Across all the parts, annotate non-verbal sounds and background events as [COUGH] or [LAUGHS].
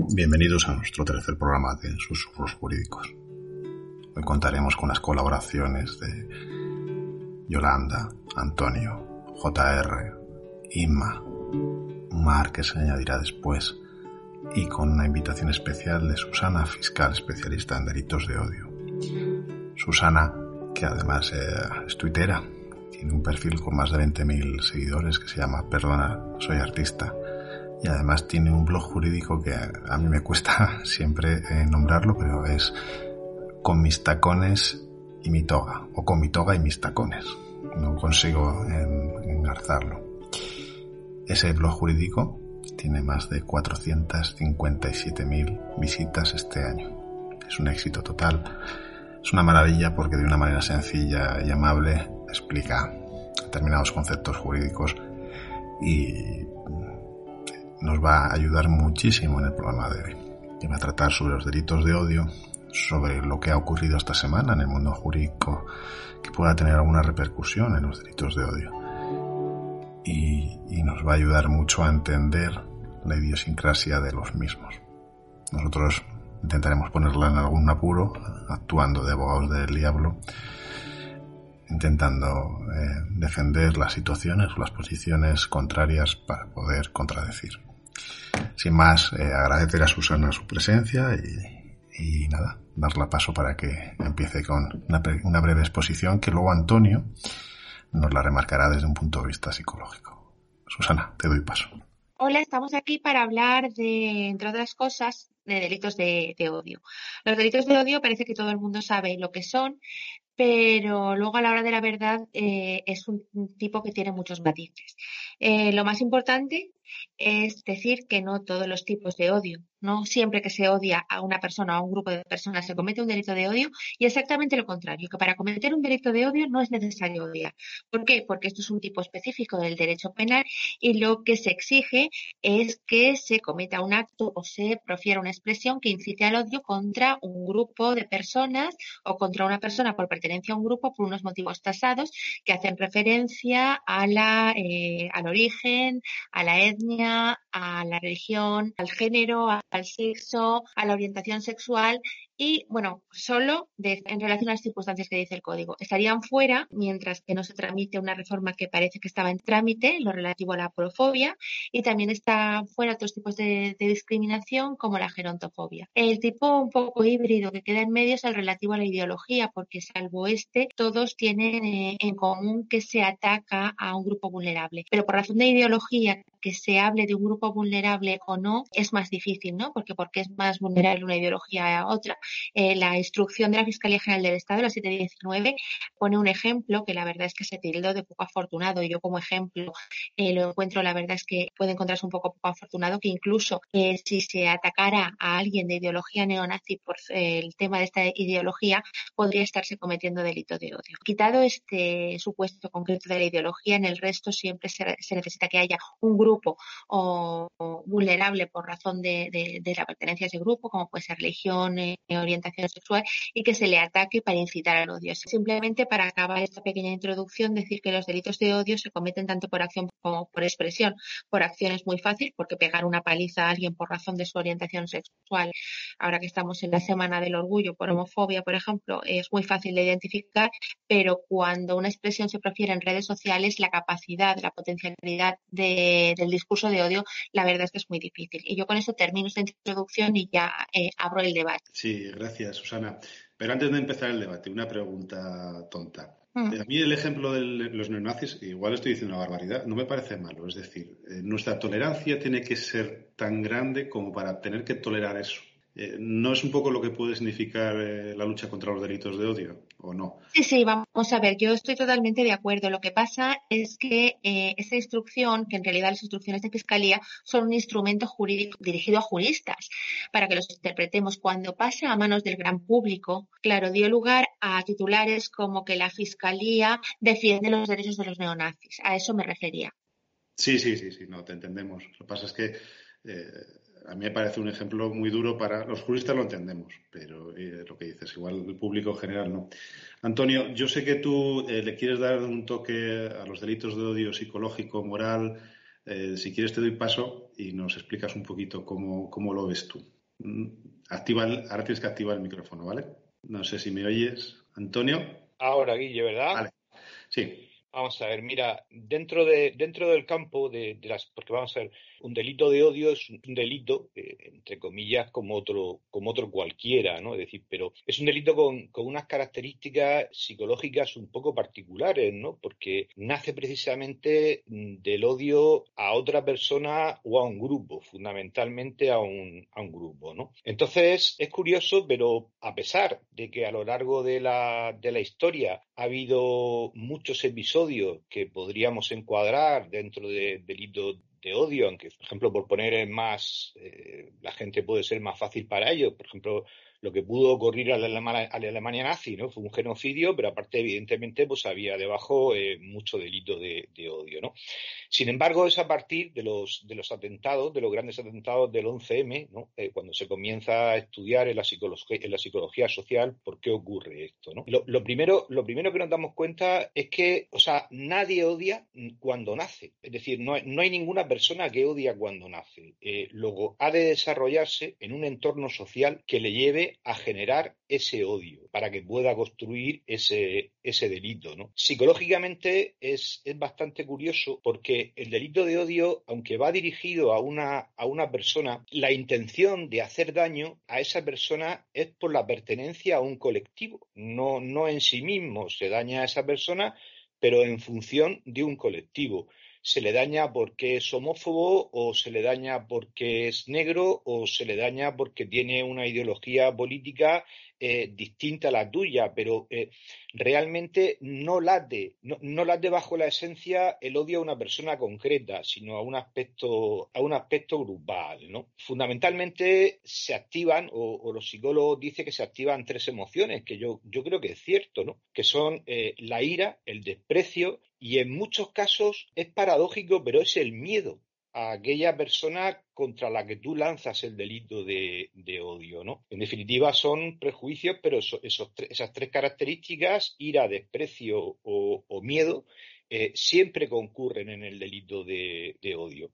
Bienvenidos a nuestro tercer programa de Susurros Jurídicos. Hoy contaremos con las colaboraciones de Yolanda, Antonio, JR, Inma, Mar, que se añadirá después, y con una invitación especial de Susana, fiscal especialista en delitos de odio. Susana, que además es tuitera, tiene un perfil con más de 20.000 seguidores que se llama Perdona, soy artista y además tiene un blog jurídico que a mí me cuesta [LAUGHS] siempre eh, nombrarlo, pero es con mis tacones y mi toga, o con mi toga y mis tacones. No consigo engarzarlo. Ese blog jurídico tiene más de 457.000 visitas este año. Es un éxito total. Es una maravilla porque de una manera sencilla y amable explica determinados conceptos jurídicos y nos va a ayudar muchísimo en el programa de hoy, que va a tratar sobre los delitos de odio, sobre lo que ha ocurrido esta semana en el mundo jurídico que pueda tener alguna repercusión en los delitos de odio. Y, nos va a ayudar mucho a entender la idiosincrasia de los mismos. Nosotros intentaremos ponerla en algún apuro, actuando de abogados del diablo, intentando eh, defender las situaciones o las posiciones contrarias para poder contradecir. Sin más, eh, agradecer a Susana su presencia y, nada, darle paso para que empiece con una, breve exposición que luego Antonio nos la remarcará desde un punto de vista psicológico. Susana, te doy paso. Hola, estamos aquí para hablar de, entre otras cosas, de delitos de, odio. Los delitos de odio parece que todo el mundo sabe lo que son, pero luego a la hora de la verdad eh, es un, tipo que tiene muchos matices. Eh, lo más importante es decir que no todos los tipos de odio, no siempre que se odia a una persona o a un grupo de personas se comete un delito de odio y exactamente lo contrario, que para cometer un delito de odio no es necesario odiar. ¿Por qué? Porque esto es un tipo específico del derecho penal y lo que se exige es que se cometa un acto o se profiera una expresión que incite al odio contra un grupo de personas o contra una persona por pertenencia a un grupo por unos motivos tasados que hacen referencia a la, eh, al origen, a la a la religión, al género, al sexo, a la orientación sexual y, bueno, solo en relación a las circunstancias que dice el código. Estarían fuera mientras que no se tramite una reforma que parece que estaba en trámite, lo relativo a la porofobia, y también está fuera otros tipos de, discriminación como la gerontofobia. El tipo un poco híbrido que queda en medio es el relativo a la ideología, porque salvo este, todos tienen eh, en común que se ataca a un grupo vulnerable. Pero por razón de ideología, que se hable de un grupo vulnerable o no es más difícil, ¿no? Porque porque es más vulnerable una ideología a otra. Eh, la instrucción de la Fiscalía General del Estado, la 719, pone un ejemplo que la verdad es que se tildó de poco afortunado. Yo como ejemplo eh, lo encuentro, la verdad es que puede encontrarse un poco poco afortunado que incluso eh, si se atacara a alguien de ideología neonazi por el tema de esta ideología, podría estarse cometiendo delito de odio. Quitado este supuesto concreto de la ideología, en el resto siempre se, necesita que haya un grupo o, vulnerable por razón de, la pertenencia a ese grupo, como puede ser religión, orientación sexual y que se le ataque para incitar al odio. Simplemente para acabar esta pequeña introducción, decir que los delitos de odio se cometen tanto por acción como por expresión. Por acción es muy fácil porque pegar una paliza a alguien por razón de su orientación sexual, ahora que estamos en la semana del orgullo por homofobia, por ejemplo, es muy fácil de identificar, pero cuando una expresión se profiere en redes sociales, la capacidad, la potencialidad del discurso de odio, la verdad es que es muy difícil. Y yo con eso termino esta introducción y ya eh, abro el debate. Gracias, Susana. Pero antes de empezar el debate, una pregunta tonta. Mm. A mí el ejemplo de los neonazis, igual estoy diciendo una barbaridad, no me parece malo. Es decir, eh, nuestra tolerancia tiene que ser tan grande como para tener que tolerar eso. Eh, ¿No es un poco lo que puede significar eh, la lucha contra los delitos de odio? o no. Sí, sí, vamos a ver, yo estoy totalmente de acuerdo. Lo que pasa es que eh, esa instrucción, que en realidad las instrucciones de fiscalía son un instrumento jurídico dirigido a juristas para que los interpretemos. Cuando pasa a manos del gran público, claro, dio lugar a titulares como que la fiscalía defiende los derechos de los neonazis. A eso me refería. Sí, sí, sí, sí, no, te entendemos. Lo que pasa es que a mí me parece un ejemplo muy duro para los juristas lo entendemos, pero eh, lo que dices, igual el público en general no. Antonio, yo sé que tú eh, le quieres dar un toque a los delitos de odio psicológico, moral. si quieres te doy paso y nos explicas un poquito cómo, cómo lo ves tú. Mm, activa ahora tienes que activar el micrófono, ¿vale? No sé si me oyes, Antonio. Ahora, Guille, ¿verdad? Vale. Sí. Vamos a ver, mira, dentro de dentro del campo de, las, porque vamos a ver, un delito de odio es un delito, eh, entre comillas, como otro, como otro cualquiera, ¿no? Es decir, pero es un delito con, con, unas características psicológicas un poco particulares, ¿no? Porque nace precisamente del odio a otra persona o a un grupo, fundamentalmente a un, a un grupo, ¿no? Entonces, es curioso, pero a pesar de que a lo largo de la, de la historia ha habido muchos episodios que podríamos encuadrar dentro de delitos de odio, aunque, por ejemplo, por poner en más, eh, la gente puede ser más fácil para ello. Por ejemplo, lo que pudo ocurrir a la, Alemania, nazi, ¿no? Fue un genocidio, pero aparte, evidentemente, pues había debajo eh, mucho delito de, odio, ¿no? Sin embargo, es a partir de los, de los atentados, de los grandes atentados del 11M, ¿no? Eh, cuando se comienza a estudiar en la, psicología, en la psicología social por qué ocurre esto, ¿no? Lo, primero, lo primero que nos damos cuenta es que, o sea, nadie odia cuando nace. Es decir, no, no hay ninguna persona que odia cuando nace. Eh, luego, ha de desarrollarse en un entorno social que le lleve a generar ese odio para que pueda construir ese, ese delito. ¿no? Psicológicamente es, es, bastante curioso porque el delito de odio, aunque va dirigido a una, a una persona, la intención de hacer daño a esa persona es por la pertenencia a un colectivo, no, no en sí mismo se daña a esa persona, pero en función de un colectivo se le daña porque es homófobo o se le daña porque es negro o se le daña porque tiene una ideología política eh, distinta a la tuya, pero eh, realmente no late, no, no, late bajo la esencia el odio a una persona concreta, sino a un aspecto, a un aspecto grupal, ¿no? Fundamentalmente se activan, o, los psicólogos dicen que se activan tres emociones, que yo, yo creo que es cierto, ¿no? Que son eh, la ira, el desprecio, y en muchos casos es paradójico, pero es el miedo a aquella persona contra la que tú lanzas el delito de, odio, ¿no? En definitiva, son prejuicios, pero esas tres características, ira, desprecio o, miedo, eh, siempre concurren en el delito de, odio.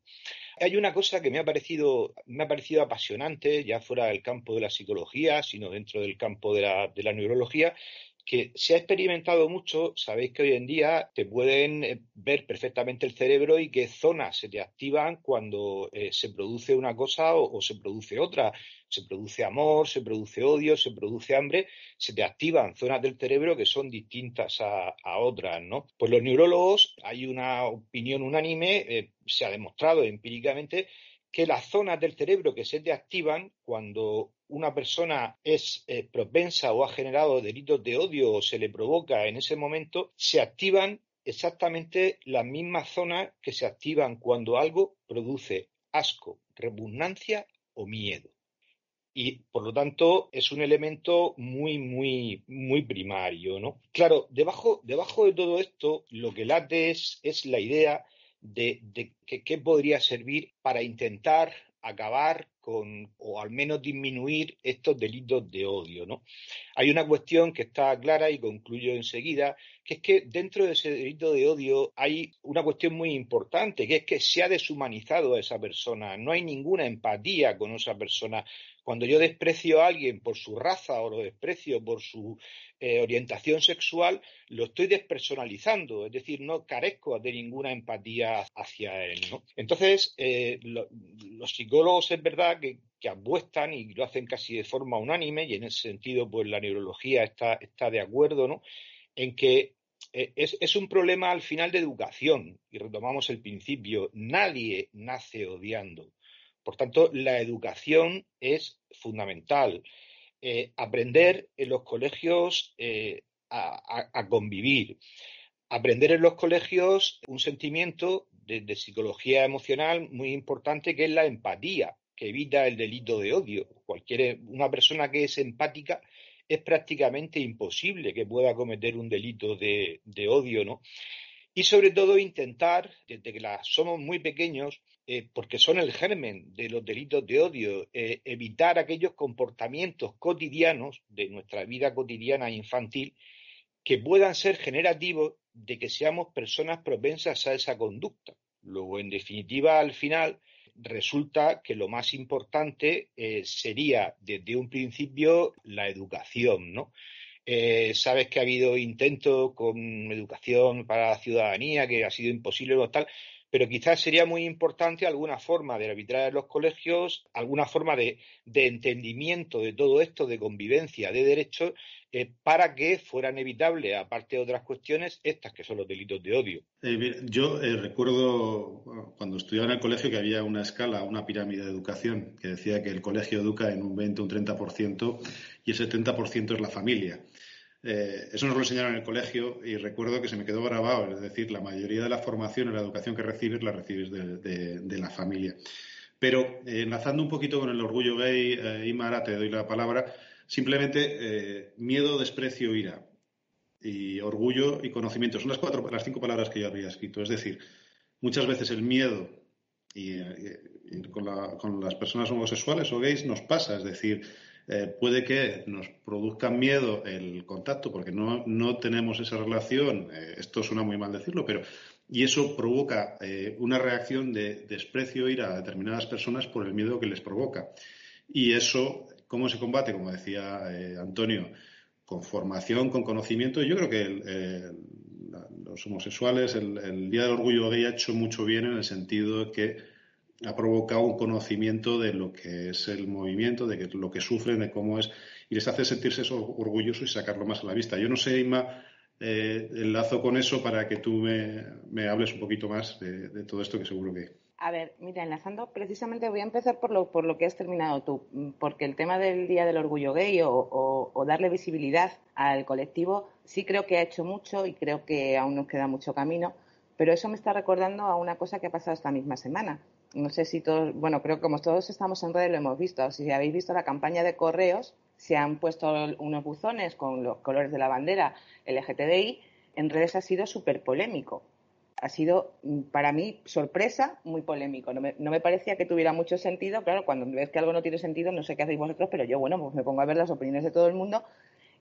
Hay una cosa que me ha parecido, me ha parecido apasionante, ya fuera del campo de la psicología, sino dentro del campo de de la neurología, que se ha experimentado mucho, sabéis que hoy en día te pueden eh, ver perfectamente el cerebro y qué zonas se te activan cuando eh, se produce una cosa o, se produce otra. Se produce amor, se produce odio, se produce hambre, se te activan zonas del cerebro que son distintas a, otras, ¿no? Pues los neurólogos, hay una opinión unánime, eh, se ha demostrado empíricamente que las zonas del cerebro que se te activan cuando una persona es eh, propensa o ha generado delitos de odio o se le provoca en ese momento, se activan exactamente las mismas zonas que se activan cuando algo produce asco, repugnancia o miedo. Y por lo tanto es un elemento muy, muy, muy primario, ¿no? Claro, debajo, debajo de todo esto, lo que late es, es la idea de, qué podría servir para intentar acabar con, o al menos disminuir estos delitos de odio, ¿no? Hay una cuestión que está clara y concluyo enseguida, que es que dentro de ese delito de odio hay una cuestión muy importante, que es que se ha deshumanizado a esa persona, no hay ninguna empatía con esa persona, cuando yo desprecio a alguien por su raza o lo desprecio por su eh, orientación sexual, lo estoy despersonalizando, es decir, no carezco de ninguna empatía hacia él. Entonces, eh, los psicólogos es verdad que, apuestan y lo hacen casi de forma unánime, y en ese sentido, pues la neurología está, de acuerdo, ¿no? en que eh, es, un problema al final de educación, y retomamos el principio, nadie nace odiando. Por tanto, la educación es fundamental. Eh, aprender en los colegios eh, a, convivir. Aprender en los colegios un sentimiento de, psicología emocional muy importante que es la empatía, que evita el delito de odio. Cualquier, una persona que es empática es prácticamente imposible que pueda cometer un delito de, de odio, ¿no? Y sobre todo intentar, desde que somos muy pequeños, eh, porque son el germen de los delitos de odio, eh, evitar aquellos comportamientos cotidianos de nuestra vida cotidiana e infantil que puedan ser generativos de que seamos personas propensas a esa conducta. Luego, en definitiva, al final, resulta que lo más importante eh, sería desde un principio la educación, ¿no? Sabes que ha habido intentos con educación para la ciudadanía, que ha sido imposible o tal, pero quizás sería muy importante alguna forma de arbitrar en los colegios, alguna forma de, entendimiento de todo esto, de convivencia, de derechos, eh, para que fueran evitables, aparte de otras cuestiones, estas que son los delitos de odio. Eh, yo recuerdo cuando estudiaba en el colegio que había una escala, una pirámide de educación, que decía que el colegio educa en un 20 o un 30% y el 70% es la familia. Eh, eso nos lo enseñaron en el colegio y recuerdo que se me quedó grabado, es decir, la mayoría de la formación y la educación que recibes la recibes de, la familia. Pero eh, enlazando un poquito con el orgullo gay, eh, Imara, te doy la palabra, simplemente miedo, desprecio, ira y orgullo y conocimiento. Son las, cuatro, las cinco palabras que yo había escrito. Es decir, muchas veces el miedo y, con, con, las personas homosexuales o gays nos pasa, es decir, eh, puede que nos produzca miedo el contacto porque no, no tenemos esa relación, eh, esto suena muy mal decirlo, pero y eso provoca eh, una reacción de desprecio ir a determinadas personas por el miedo que les provoca. Y eso, ¿cómo se combate? Como decía Antonio, con formación, con conocimiento. Yo creo que los homosexuales, el, el, Día del Orgullo Gay ha hecho mucho bien en el sentido de que ha provocado un conocimiento de lo que es el movimiento, de lo que sufren, de cómo es, y les hace sentirse orgullosos y sacarlo más a la vista. Yo no sé, Inma, eh, enlazo con eso para que tú me, hables un poquito más de, todo esto que seguro que... A ver, mira, enlazando, precisamente voy a empezar por lo, por lo que has terminado tú, porque el tema del Día del Orgullo Gay o darle visibilidad al colectivo sí creo que ha hecho mucho y creo que aún nos queda mucho camino, pero eso me está recordando a una cosa que ha pasado esta misma semana no sé si todos, bueno, creo que como todos estamos en redes lo hemos visto. Si habéis visto la campaña de correos, se han puesto unos buzones con los colores de la bandera LGTBI. En redes ha sido súper polémico. Ha sido, mm, para mí, sorpresa, muy polémico. No me, parecía que tuviera mucho sentido. Claro, cuando ves que algo no tiene sentido, no sé qué hacéis vosotros, pero yo, bueno, pues me pongo a ver las opiniones de todo el mundo.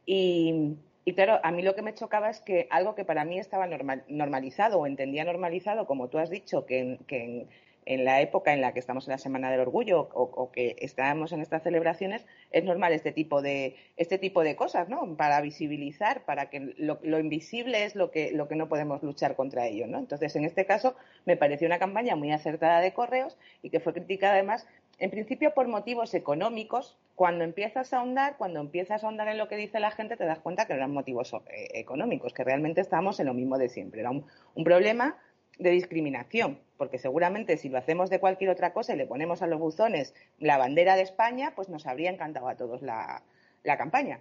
Y, claro, a mí lo que me chocaba es que algo que para mí estaba normalizado o entendía normalizado, como tú has dicho, que, que en la época en la que estamos en la Semana del Orgullo o, que estamos en estas celebraciones, es normal este tipo de, este tipo de cosas, ¿no? Para visibilizar, para que lo, invisible es lo que, lo que no podemos luchar contra ello, ¿no? Entonces, en este caso, me pareció una campaña muy acertada de correos y que fue criticada además, en principio por motivos económicos. Cuando empiezas a ahondar, cuando empiezas a ahondar en lo que dice la gente, te das cuenta que eran motivos eh, económicos, que realmente estábamos en lo mismo de siempre. Era un problema de discriminación, porque seguramente si lo hacemos de cualquier otra cosa y le ponemos a los buzones la bandera de España, pues nos habría encantado a todos la, la campaña,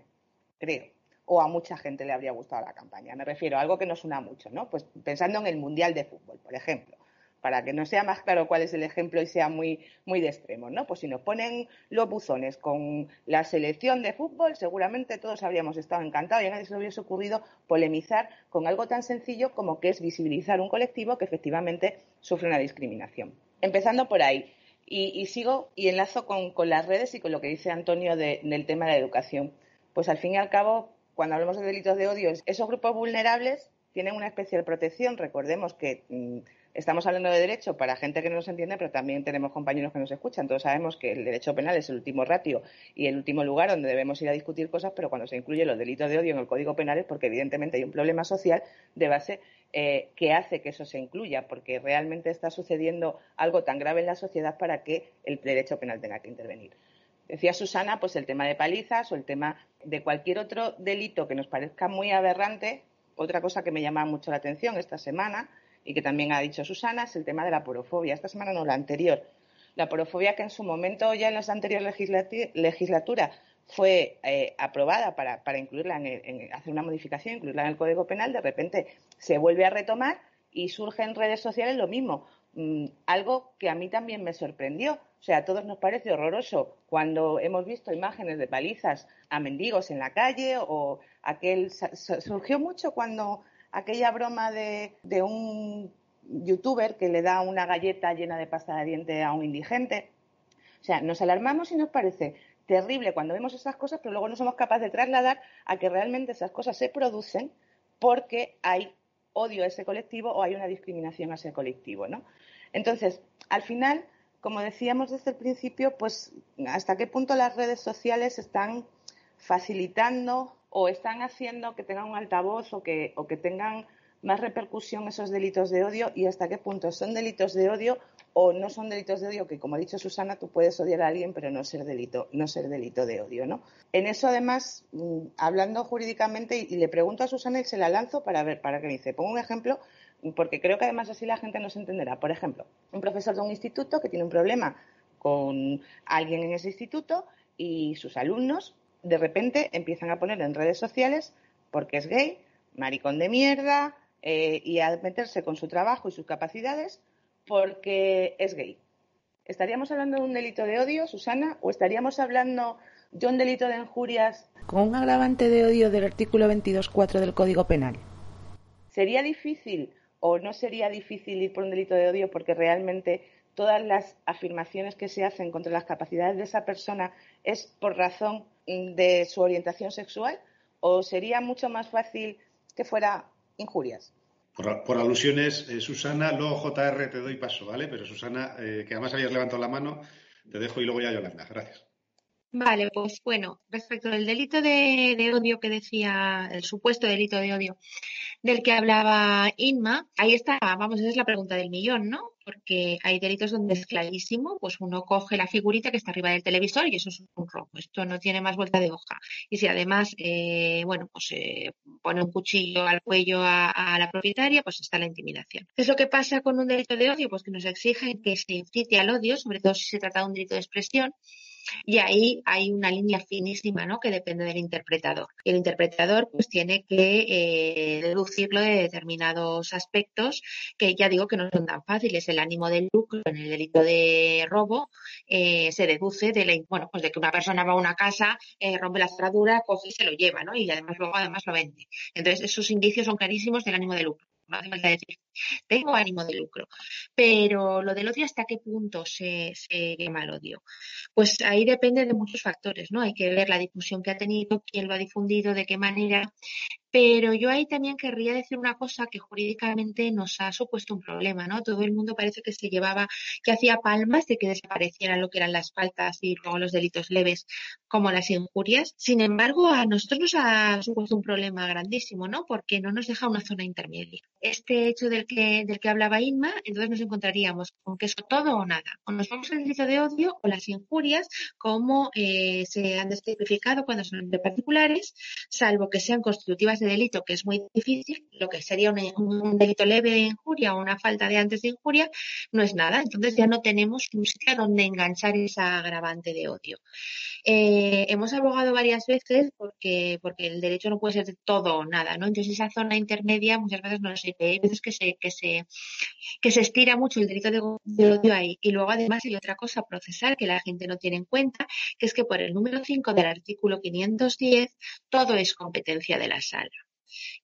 creo. O a mucha gente le habría gustado la campaña. Me refiero a algo que no suena mucho, ¿no? Pues pensando en el Mundial de Fútbol, por ejemplo para que no sea más claro cuál es el ejemplo y sea muy, muy de extremo, ¿no? Pues si nos ponen los buzones con la selección de fútbol, seguramente todos habríamos estado encantados y a nadie se hubiese ocurrido polemizar con algo tan sencillo como que es visibilizar un colectivo que efectivamente sufre una discriminación. Empezando por ahí. Y, sigo y enlazo con, las redes y con lo que dice Antonio del tema de la educación. Pues al fin y al cabo, cuando hablamos de delitos de odio, esos grupos vulnerables tienen una especial protección. Recordemos que mm, estamos hablando de derecho para gente que no nos entiende, pero también tenemos compañeros que nos escuchan. Todos sabemos que el derecho penal es el último ratio y el último lugar donde debemos ir a discutir cosas, pero cuando se incluyen los delitos de odio en el Código Penal es porque evidentemente hay un problema social de base eh, que hace que eso se incluya, porque realmente está sucediendo algo tan grave en la sociedad para que el derecho penal tenga que intervenir. Decía Susana, pues el tema de palizas o el tema de cualquier otro delito que nos parezca muy aberrante. Otra cosa que me llama mucho la atención esta semana y que también ha dicho Susana, es el tema de la porofobia. Esta semana no, la anterior. La porofobia que en su momento, ya en la anterior legislatura, fue eh, aprobada para, para incluirla en, hacer una modificación, incluirla en el Código Penal, de repente se vuelve a retomar y surge en redes sociales lo mismo. Mm, algo que a mí también me sorprendió. O sea, a todos nos parece horroroso cuando hemos visto imágenes de palizas a mendigos en la calle o aquel surgió mucho cuando aquella broma de, un youtuber que le da una galleta llena de pasta de diente a un indigente. O sea, nos alarmamos y nos parece terrible cuando vemos esas cosas, pero luego no somos capaces de trasladar a que realmente esas cosas se producen porque hay odio a ese colectivo o hay una discriminación a ese colectivo, ¿no? Entonces, al final, como decíamos desde el principio, pues hasta qué punto las redes sociales están facilitando o están haciendo que tengan un altavoz o que, o que tengan más repercusión esos delitos de odio y hasta qué punto son delitos de odio o no son delitos de odio, que como ha dicho Susana, tú puedes odiar a alguien pero no ser delito, no ser delito de odio, ¿no? En eso además, mm, hablando jurídicamente, y, le pregunto a Susana y se la lanzo para ver, para que me dice, pongo un ejemplo, porque creo que además así la gente nos entenderá. Por ejemplo, un profesor de un instituto que tiene un problema con alguien en ese instituto y sus alumnos de repente empiezan a poner en redes sociales porque es gay, maricón de mierda, eh, y a meterse con su trabajo y sus capacidades porque es gay. ¿Estaríamos hablando de un delito de odio, Susana, o estaríamos hablando de un delito de injurias? Con un agravante de odio del artículo 22.4 del Código Penal. ¿Sería difícil o no sería difícil ir por un delito de odio porque realmente todas las afirmaciones que se hacen contra las capacidades de esa persona es por razón de su orientación sexual? ¿O sería mucho más fácil que fuera injurias? Por, alusiones, eh, Susana, luego JR te doy paso, ¿vale? Pero Susana, eh, que además habías levantado la mano, te dejo y luego ya Yolanda. Gracias. Vale, pues bueno, respecto al delito de, odio que decía, el supuesto delito de odio del que hablaba Inma, ahí está, vamos, esa es la pregunta del millón, ¿no? Porque hay delitos donde es clarísimo, pues uno coge la figurita que está arriba del televisor y eso es un robo, esto no tiene más vuelta de hoja. Y si además, eh, bueno, pues eh, pone un cuchillo al cuello a, a, la propietaria, pues está la intimidación. ¿Qué es lo que pasa con un delito de odio? Pues que nos exigen que se incite al odio, sobre todo si se trata de un delito de expresión, y ahí hay una línea finísima, ¿no? Que depende del interpretador. El interpretador, pues, tiene que eh, deducirlo de determinados aspectos que ya digo que no son tan fáciles. El ánimo del lucro en el delito de robo eh, se deduce de la, bueno, pues de que una persona va a una casa, eh, rompe la cerradura, coge y se lo lleva, ¿no? Y además luego además lo vende. Entonces, esos indicios son clarísimos del ánimo de lucro no hace falta decir, tengo ánimo de lucro. Pero lo del odio, ¿hasta qué punto se, se llama el odio? Pues ahí depende de muchos factores, ¿no? Hay que ver la difusión que ha tenido, quién lo ha difundido, de qué manera. Pero yo ahí también querría decir una cosa que jurídicamente nos ha supuesto un problema, ¿no? Todo el mundo parece que se llevaba, que hacía palmas de que desaparecieran lo que eran las faltas y luego los delitos leves como las injurias. Sin embargo, a nosotros nos ha supuesto un problema grandísimo, ¿no? Porque no nos deja una zona intermedia. Este hecho del que, del que hablaba Inma, entonces nos encontraríamos con que eso todo o nada. O nos vamos al delito de odio o las injurias, como eh, se han descriptificado cuando son de particulares, salvo que sean constitutivas de delito, que es muy difícil, lo que sería un, delito leve de injuria o una falta de antes de injuria, no es nada. Entonces ya no tenemos un sitio donde enganchar esa agravante de odio. Eh, hemos abogado varias veces porque, porque el derecho no puede ser todo o nada, ¿no? Entonces esa zona intermedia muchas veces no sirve. Hay veces que se, que se, que se estira mucho el delito de, odio ahí. Y luego además hay otra cosa procesal que la gente no tiene en cuenta, que es que por el número 5 del artículo 510 todo es competencia de la sala.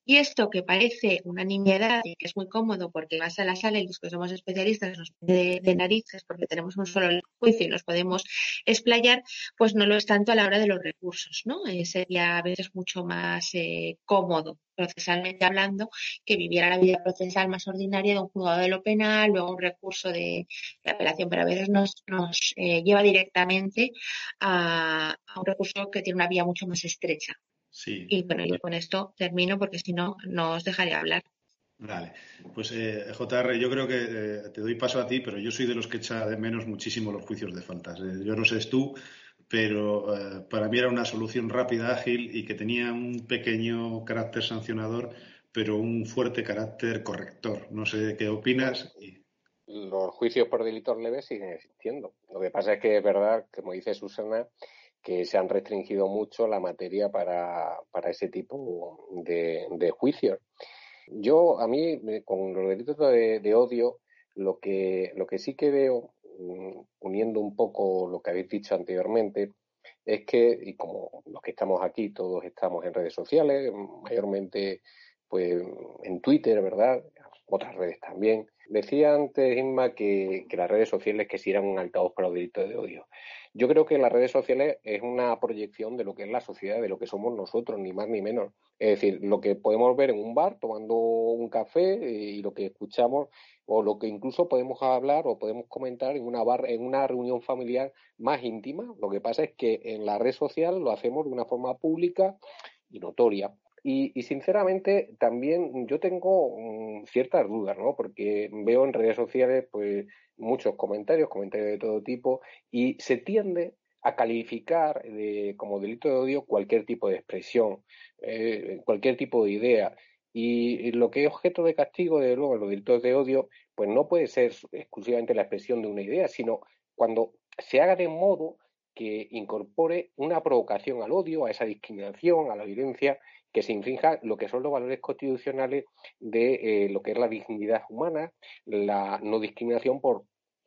Y esto que parece una nimiedad y que es muy cómodo porque vas a la sala y los que somos especialistas nos de, de narices porque tenemos un solo juicio y nos podemos explayar, pues no lo es tanto a la hora de los recursos, ¿no? Eh, sería a veces mucho más eh, cómodo procesalmente hablando, que viviera la vida procesal más ordinaria de un juzgado de lo penal, luego un recurso de, apelación, pero a veces nos, eh, lleva directamente a, un recurso que tiene una vía mucho más estrecha. Y bueno, yo con esto termino porque si no, no os dejaré hablar. Vale, pues eh, JR, yo creo que eh, te doy paso a ti, pero yo soy de los que echa de menos muchísimo los juicios de faltas. Eh, yo no sé es tú, pero eh, para mí era una solución rápida, ágil y que tenía un pequeño carácter sancionador, pero un fuerte carácter corrector. No sé qué opinas. Los juicios por delitos leves siguen existiendo. Lo que pasa es que es verdad, como dice Susana, que se han restringido mucho la materia para, para ese tipo de, de juicios. Yo, a mí, con los delitos de, odio, lo que, lo que sí que veo, mm, uniendo un poco lo que habéis dicho anteriormente, es que, y como los que estamos aquí, todos estamos en redes sociales, mayormente pues en Twitter, ¿verdad? Otras redes también. Decía antes Inma que, las redes sociales que si eran un altavoz para los delitos de odio. Yo creo que las redes sociales es una proyección de lo que es la sociedad, de lo que somos nosotros, ni más ni menos. Es decir, lo que podemos ver en un bar tomando un café eh, y lo que escuchamos o lo que incluso podemos hablar o podemos comentar en una bar, en una reunión familiar más íntima. Lo que pasa es que en la red social lo hacemos de una forma pública y notoria. Y, sinceramente también yo tengo mm, ciertas dudas, ¿no? Porque veo en redes sociales pues muchos comentarios, comentarios de todo tipo, y se tiende a calificar como delito de odio cualquier tipo de expresión, eh, cualquier tipo de idea. Y lo que es objeto de castigo, de luego, los delitos de odio, pues no puede ser exclusivamente la expresión de una idea, sino cuando se haga de modo que incorpore una provocación al odio, a esa discriminación, a la violencia, que se infrinja lo que son los valores constitucionales de eh, lo que es la dignidad humana, la no discriminación por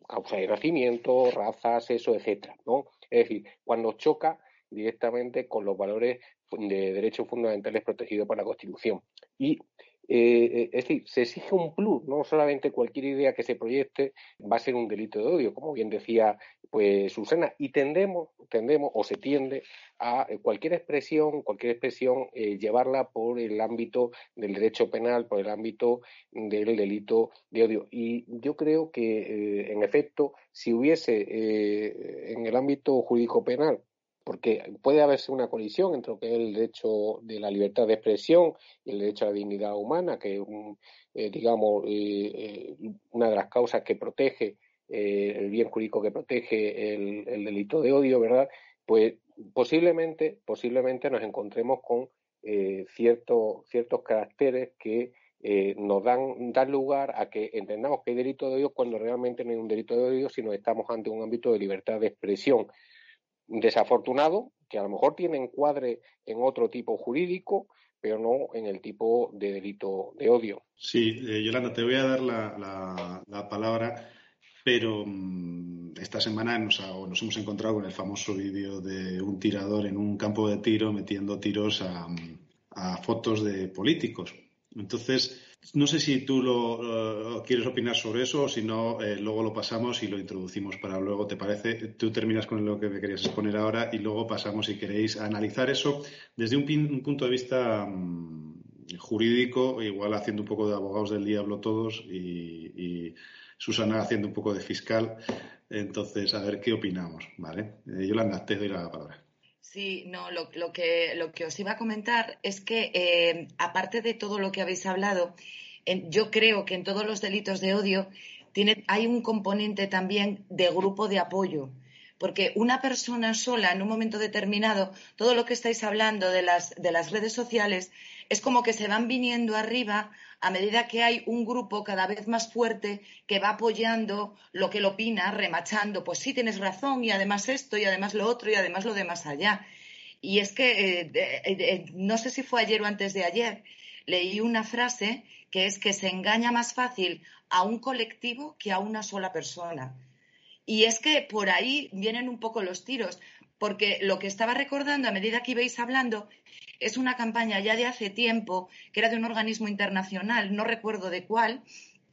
causa de nacimiento, raza, sexo, etcétera, ¿no? Es decir, cuando choca directamente con los valores de derechos fundamentales protegidos por la Constitución. Y eh, eh, es decir, se exige un plus, no solamente cualquier idea que se proyecte va a ser un delito de odio, como bien decía pues Susana, y tendemos, tendemos o se tiende a eh, cualquier expresión, cualquier expresión, llevarla por el ámbito del derecho penal, por el ámbito del delito de odio. Y yo creo que, en efecto, si hubiese en el ámbito jurídico penal porque puede haberse una colisión entre lo que es el derecho de la libertad de expresión y el derecho a la dignidad humana, que es, eh, digamos, eh, eh, una de las causas que protege el bien jurídico que protege el, delito de odio, ¿verdad? Pues posiblemente, posiblemente nos encontremos con ciertos ciertos caracteres que nos dan, dan lugar a que entendamos que hay delito de odio cuando realmente no hay un delito de odio, sino estamos ante un ámbito de libertad de expresión desafortunado, que a lo mejor tiene encuadre en otro tipo jurídico, pero no en el tipo de delito de odio. Sí, eh, Yolanda, te voy a dar la, palabra, pero mm, esta semana nos, nos, hemos encontrado con el famoso vídeo de un tirador en un campo de tiro metiendo tiros a fotos de políticos. Entonces, no sé si tú lo, quieres opinar sobre eso o si no, eh, luego lo pasamos y lo introducimos para luego, ¿te parece? Tú terminas con lo que me querías exponer ahora y luego pasamos, si queréis, a analizar eso desde un, punto de vista mm, jurídico, igual haciendo un poco de abogados del diablo todos y, Susana haciendo un poco de fiscal. Entonces, a ver qué opinamos, ¿vale? Eh, Yolanda, te doy la palabra. Sí, no, lo, que, lo que os iba a comentar es que, eh, aparte de todo lo que habéis hablado, yo creo que en todos los delitos de odio tiene, hay un componente también de grupo de apoyo. Porque una persona sola, en un momento determinado, todo lo que estáis hablando de las, de las redes sociales, es como que se van viniendo arriba a medida que hay un grupo cada vez más fuerte que va apoyando lo que lo opina, remachando, pues sí, tienes razón, y además esto, y además lo otro, y además lo de más allá. Y es que, eh, eh, no sé si fue ayer o antes de ayer, leí una frase que es que se engaña más fácil a un colectivo que a una sola persona. Y es que por ahí vienen un poco los tiros, porque lo que estaba recordando a medida que ibais hablando es una campaña ya de hace tiempo, que era de un organismo internacional, no recuerdo de cuál,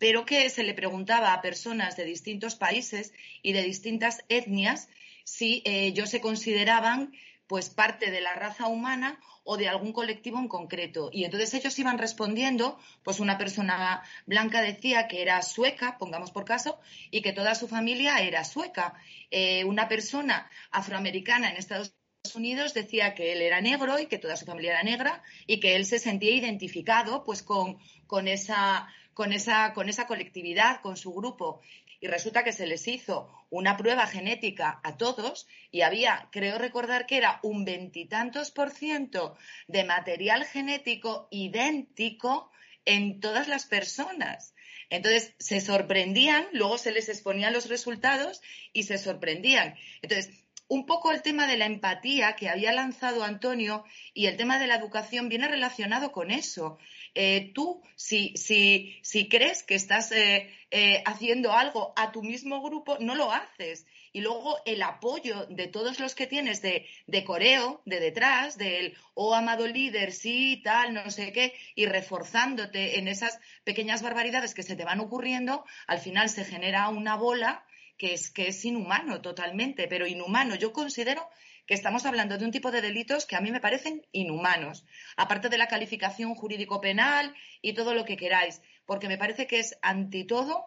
pero que se le preguntaba a personas de distintos países y de distintas etnias si eh, ellos se consideraban pues parte de la raza humana o de algún colectivo en concreto. Y entonces ellos iban respondiendo, pues una persona blanca decía que era sueca, pongamos por caso, y que toda su familia era sueca. Eh, una persona afroamericana en Estados Unidos decía que él era negro y que toda su familia era negra y que él se sentía identificado pues con, con, esa, con, esa, con esa colectividad, con su grupo. Y resulta que se les hizo una prueba genética a todos y había, creo recordar que era un veintitantos por ciento de material genético idéntico en todas las personas. Entonces se sorprendían, luego se les exponían los resultados y se sorprendían. Entonces, un poco el tema de la empatía que había lanzado Antonio y el tema de la educación viene relacionado con eso. Eh, tú, si, si, si, crees que estás eh, eh, haciendo algo a tu mismo grupo, no lo haces. Y luego el apoyo de todos los que tienes de, de coreo, de detrás, del, oh amado líder, sí, tal, no sé qué, y reforzándote en esas pequeñas barbaridades que se te van ocurriendo, al final se genera una bola que es, que es inhumano totalmente, pero inhumano. Yo considero que estamos hablando de un tipo de delitos que a mí me parecen inhumanos, aparte de la calificación jurídico-penal y todo lo que queráis, porque me parece que es ante todo,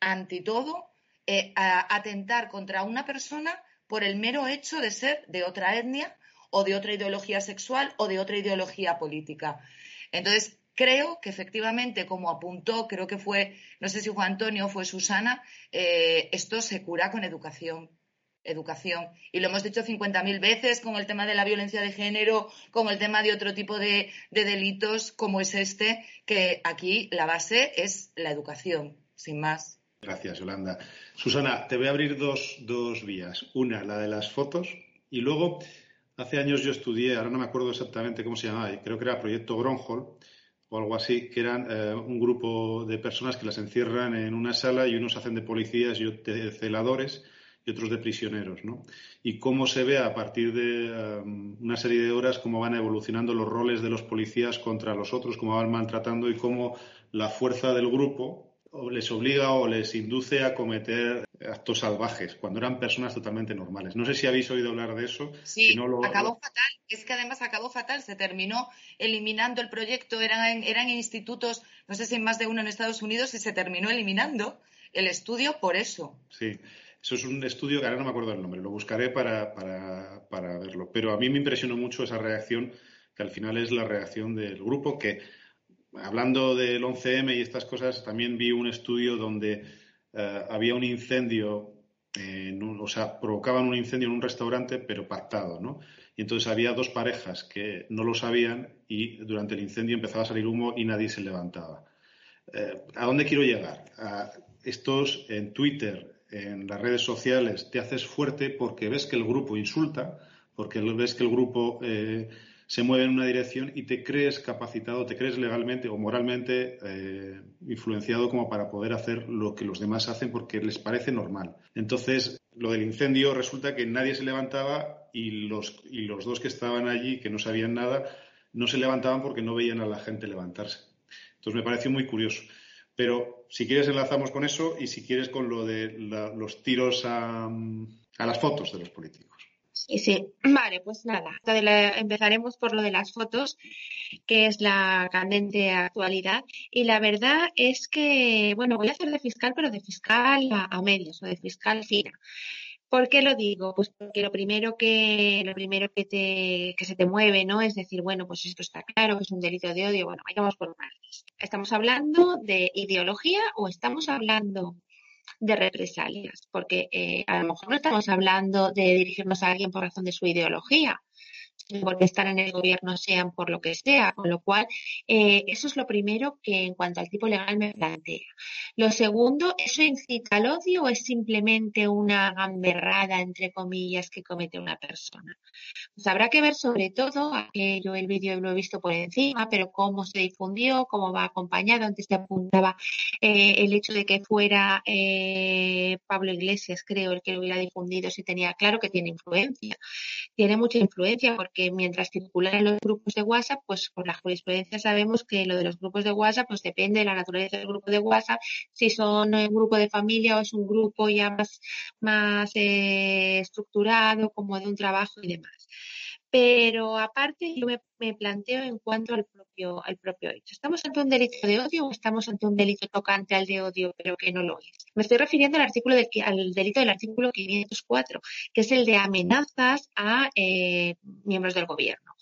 ante todo, eh, atentar contra una persona por el mero hecho de ser de otra etnia o de otra ideología sexual o de otra ideología política. Entonces, creo que efectivamente, como apuntó, creo que fue, no sé si fue Antonio o fue Susana, eh, esto se cura con educación. Educación. Y lo hemos dicho 50.000 veces con el tema de la violencia de género, con el tema de otro tipo de, delitos como es este, que aquí la base es la educación, sin más. Gracias, Yolanda. Susana, te voy a abrir dos, dos vías. Una, la de las fotos, y luego, hace años yo estudié, ahora no me acuerdo exactamente cómo se llamaba, creo que era Proyecto Gronholm, o algo así, que eran eh, un grupo de personas que las encierran en una sala y unos hacen de policías y de celadores y otros de prisioneros, ¿no? Y cómo se ve a partir de um, una serie de horas cómo van evolucionando los roles de los policías contra los otros, cómo van maltratando y cómo la fuerza del grupo les obliga o les induce a cometer actos salvajes cuando eran personas totalmente normales. No sé si habéis oído hablar de eso. Sí, acabó fatal. Es que además acabó fatal. Se terminó eliminando el proyecto. Eran, eran institutos, no sé si en más de uno en Estados Unidos, y se terminó eliminando el estudio por eso. Sí. Eso es un estudio que ahora no me acuerdo el nombre, lo buscaré para, para, para verlo. Pero a mí me impresionó mucho esa reacción, que al final es la reacción del grupo, que hablando del 11M y estas cosas, también vi un estudio donde eh, había un incendio, o sea, provocaban un incendio en un restaurante, pero pactado, ¿no? Y entonces había dos parejas que no lo sabían y durante el incendio empezaba a salir humo y nadie se levantaba. Eh, ¿A dónde quiero llegar? A estos en Twitter, en las redes sociales, te haces fuerte porque ves que el grupo insulta, porque ves que el grupo eh, se mueve en una dirección y te crees capacitado, te crees legalmente o moralmente eh, influenciado como para poder hacer lo que los demás hacen porque les parece normal. Entonces, lo del incendio resulta que nadie se levantaba y los, y los dos que estaban allí, que no sabían nada, no se levantaban porque no veían a la gente levantarse. Entonces, me pareció muy curioso. Pero si quieres enlazamos con eso y si quieres con lo de los tiros a las fotos de los políticos. Sí, sí. [CLEARS THROAT] Vale, pues nada. empezaremos por lo de las fotos, que es la candente actualidad. Y la verdad es que, bueno, voy a hacer de fiscal, pero de fiscal a, medios o de fiscal fina. ¿Por qué lo digo? Pues porque lo primero que lo primero que te que se te mueve, ¿no? Es decir, bueno, pues esto está claro, que es un delito de odio. Bueno, vayamos por partes. ¿Estamos hablando de ideología o estamos hablando de represalias, porque eh, a lo mejor no estamos hablando de dirigirnos a alguien por razón de su ideología, porque están en el gobierno sean por lo que sea, con lo cual eh, eso es lo primero que en cuanto al tipo legal me plantea. Lo segundo, ¿eso incita al odio o es simplemente una gamberrada, entre comillas, que comete una persona? Pues habrá que ver sobre todo, yo el vídeo lo he visto por encima, pero cómo se difundió, cómo va acompañado, antes se apuntaba eh, el hecho de que fuera eh, Pablo Iglesias, creo, el que lo hubiera difundido, si tenía claro que tiene influencia, tiene mucha influencia porque que mientras circulan en los grupos de WhatsApp, pues por la jurisprudencia sabemos que lo de los grupos de WhatsApp, pues depende de la naturaleza del grupo de WhatsApp, si son un grupo de familia o es un grupo ya más, más eh, estructurado, como de un trabajo y demás. Pero aparte, yo me, planteo en cuanto al propio, al propio hecho. ¿Estamos ante un delito de odio o estamos ante un delito tocante al de odio, pero que no lo es? Me estoy refiriendo al artículo del, al delito del artículo 504, que es el de amenazas a eh, miembros del gobierno.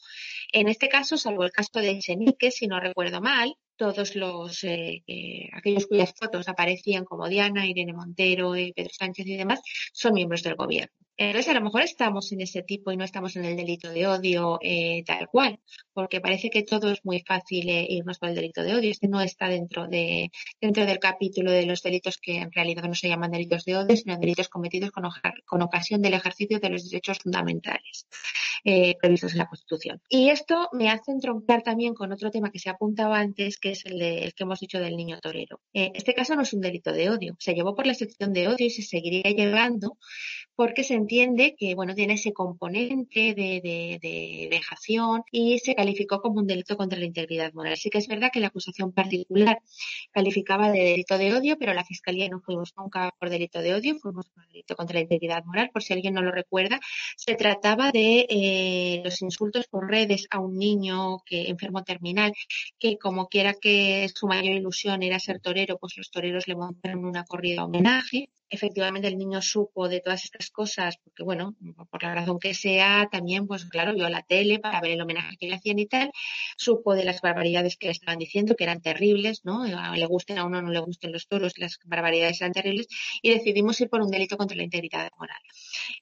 En este caso, salvo el caso de Echenique, si no recuerdo mal, todos los eh, eh, aquellos cuyas fotos aparecían como Diana, Irene Montero, Pedro Sánchez y demás, son miembros del gobierno. Entonces, a lo mejor estamos en ese tipo y no estamos en el delito de odio eh, tal cual, porque parece que todo es muy fácil eh, irnos por el delito de odio. Este no está dentro de dentro del capítulo de los delitos que en realidad no se llaman delitos de odio, sino delitos cometidos con, con ocasión del ejercicio de los derechos fundamentales eh, previstos en la Constitución. Y esto me hace entroncar también con otro tema que se ha apuntado antes, que es el, de, que hemos dicho del niño torero. este caso no es un delito de odio, se llevó por la sección de odio y se seguiría llevando porque se entiende que bueno tiene ese componente de, de, de, vejación y se calificó como un delito contra la integridad moral. Sí que es verdad que la acusación particular calificaba de delito de odio, pero la Fiscalía no fuimos nunca por delito de odio, fuimos por delito contra la integridad moral. Por si alguien no lo recuerda, se trataba de eh, los insultos por redes a un niño que enfermo terminal, que como quiera que su mayor ilusión era ser torero, pues los toreros le montaron una corrida homenaje efectivamente el niño supo de todas estas cosas, porque bueno, por la razón que sea, también, pues claro, vio la tele para ver el homenaje que le hacían y tal, supo de las barbaridades que le estaban diciendo, que eran terribles, ¿no? Le gusten a uno no le gusten los toros, las barbaridades eran terribles, y decidimos ir por un delito contra la integridad moral.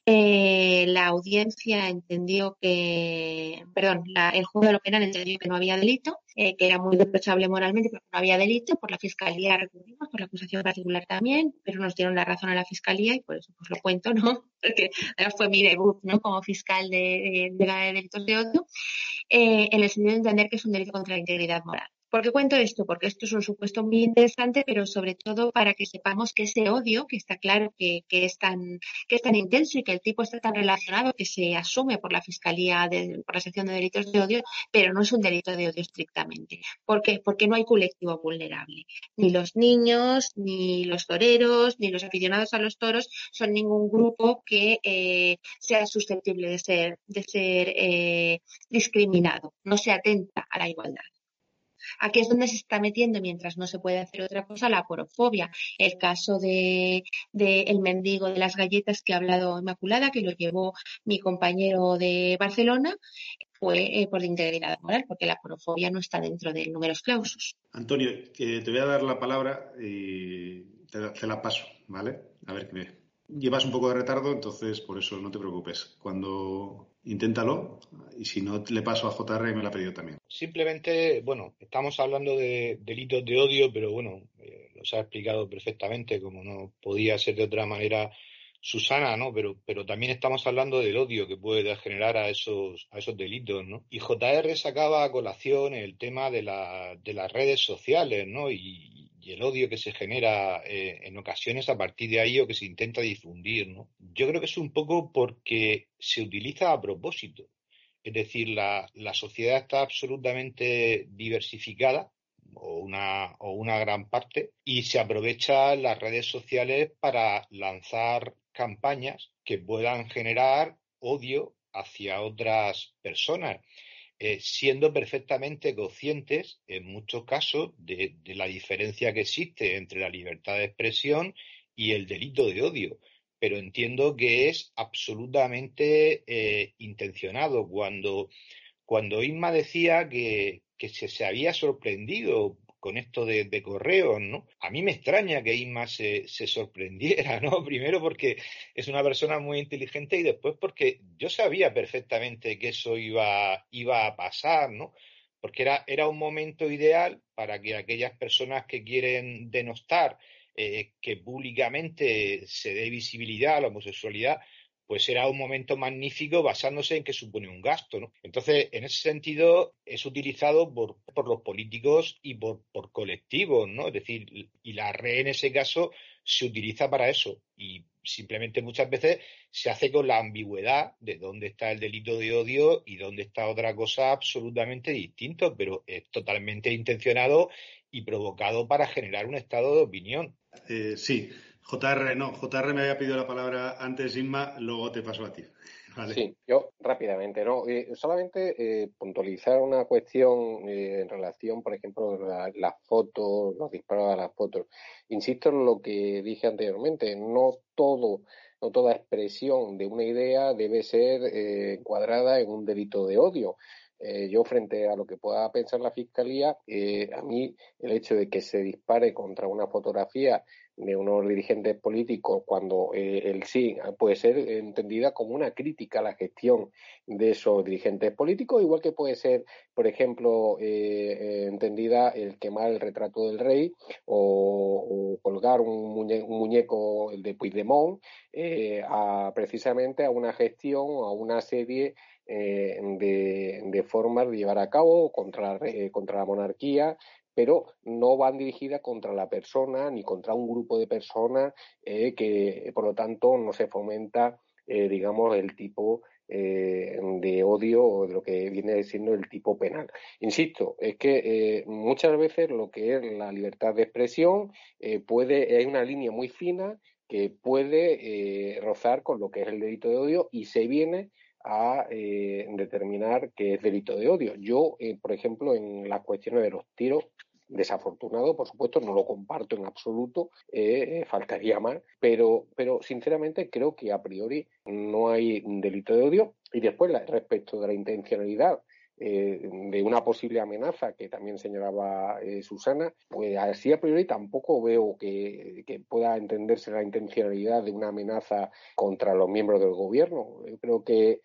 Eh, la audiencia entendió que, perdón, el juego de lo penal entendió que no había delito, eh, que era muy reprochable moralmente, pero no había delito, por la fiscalía recurrimos, por la acusación particular también, pero nos dieron la razón a la fiscalía y por eso pues lo cuento, ¿no? [LAUGHS] Porque fue mi debut, ¿no? Como fiscal de, de, de delitos de odio, eh, en el sentido de entender que es un delito contra la integridad moral. ¿Por qué cuento esto? Porque esto es un supuesto muy interesante, pero sobre todo para que sepamos que ese odio, que está claro que, es, tan, que es tan intenso y que el tipo está tan relacionado que se asume por la Fiscalía, de, por la sección de delitos de odio, pero no es un delito de odio estrictamente. ¿Por qué? Porque no hay colectivo vulnerable. Ni los niños, ni los toreros, ni los aficionados a los toros son ningún grupo que eh, sea susceptible de ser, de ser eh, discriminado. No se atenta a la igualdad. Aquí es donde se está metiendo, mientras no se puede hacer otra cosa, la porofobia. El caso de, el mendigo de las galletas que ha hablado Inmaculada, que lo llevó mi compañero de Barcelona, fue eh, por integridad moral, porque la porofobia no está dentro del números clausus. Antonio, te voy a dar la palabra y te, la paso, ¿vale? A ver qué Llevas un poco de retardo, entonces por eso no te preocupes. Cuando inténtalo y si no le paso a JR me la ha pedido también. Simplemente, bueno, estamos hablando de delitos de odio, pero bueno, eh, los ha explicado perfectamente, como no podía ser de otra manera Susana, ¿no? Pero, pero también estamos hablando del odio que puede generar a esos, a esos delitos, ¿no? Y JR sacaba a colación el tema de, la, de las redes sociales, ¿no? Y, y el odio que se genera eh, en ocasiones a partir de ahí o que se intenta difundir, ¿no? Yo creo que es un poco porque se utiliza a propósito. Es decir, la, la sociedad está absolutamente diversificada, o una, o una gran parte, y se aprovechan las redes sociales para lanzar campañas que puedan generar odio hacia otras personas. Eh, siendo perfectamente conscientes, en muchos casos, de, la diferencia que existe entre la libertad de expresión y el delito de odio. Pero entiendo que es absolutamente eh, intencionado. Cuando, cuando Isma decía que, que se, se, había sorprendido con esto de, correos, ¿no? A mí me extraña que Inma se, sorprendiera, ¿no? [LAUGHS] Primero porque es una persona muy inteligente y después porque yo sabía perfectamente que eso iba, iba a pasar, ¿no? Porque era, era un momento ideal para que aquellas personas que quieren denostar eh, que públicamente se dé visibilidad a la homosexualidad, pues era un momento magnífico basándose en que supone un gasto. ¿no? Entonces, en ese sentido, es utilizado por, por los políticos y por, por, colectivos, ¿no? Es decir, y la red en ese caso se utiliza para eso. Y simplemente muchas veces se hace con la ambigüedad de dónde está el delito de odio y dónde está otra cosa absolutamente distinto, pero es totalmente intencionado y provocado para generar un estado de opinión. Eh, sí, JR, no, JR me había pedido la palabra antes, Inma, luego te paso a ti. [LAUGHS] Sí, yo rápidamente, ¿no? Eh, solamente eh, puntualizar una cuestión eh, en relación, por ejemplo, las fotos, los disparos a las fotos. Insisto en lo que dije anteriormente, no todo, no toda expresión de una idea debe ser encuadrada en un delito de odio. yo frente a lo que pueda pensar la Fiscalía, a mí el hecho de que se dispare contra una fotografía de unos dirigentes políticos cuando eh, el sí puede ser entendida como una crítica a la gestión de esos dirigentes políticos, igual que puede ser, por ejemplo, eh, entendida el quemar el retrato del rey o, colgar un, muñeco, el de Puigdemont a, precisamente a una gestión o a una serie de, de, formas de llevar a cabo contra, contra la monarquía pero no van dirigidas contra la persona ni contra un grupo de personas eh, que, por lo tanto, no se fomenta, eh, digamos, el tipo eh, de odio o de lo que viene siendo el tipo penal. Insisto, es que muchas veces lo que es la libertad de expresión puede, hay una línea muy fina que puede rozar con lo que es el delito de odio y se viene a determinar qué es delito de odio. Yo, por ejemplo, en las cuestiones de los tiros, desafortunado, por supuesto, no lo comparto en absoluto, eh, eh, faltaría más, pero, pero sinceramente creo que a priori no hay delito de odio. Y después, respecto de la intencionalidad eh, de una posible amenaza que también señalaba Susana, pues así a priori tampoco veo que, pueda entenderse la intencionalidad de una amenaza contra los miembros del gobierno. Yo creo que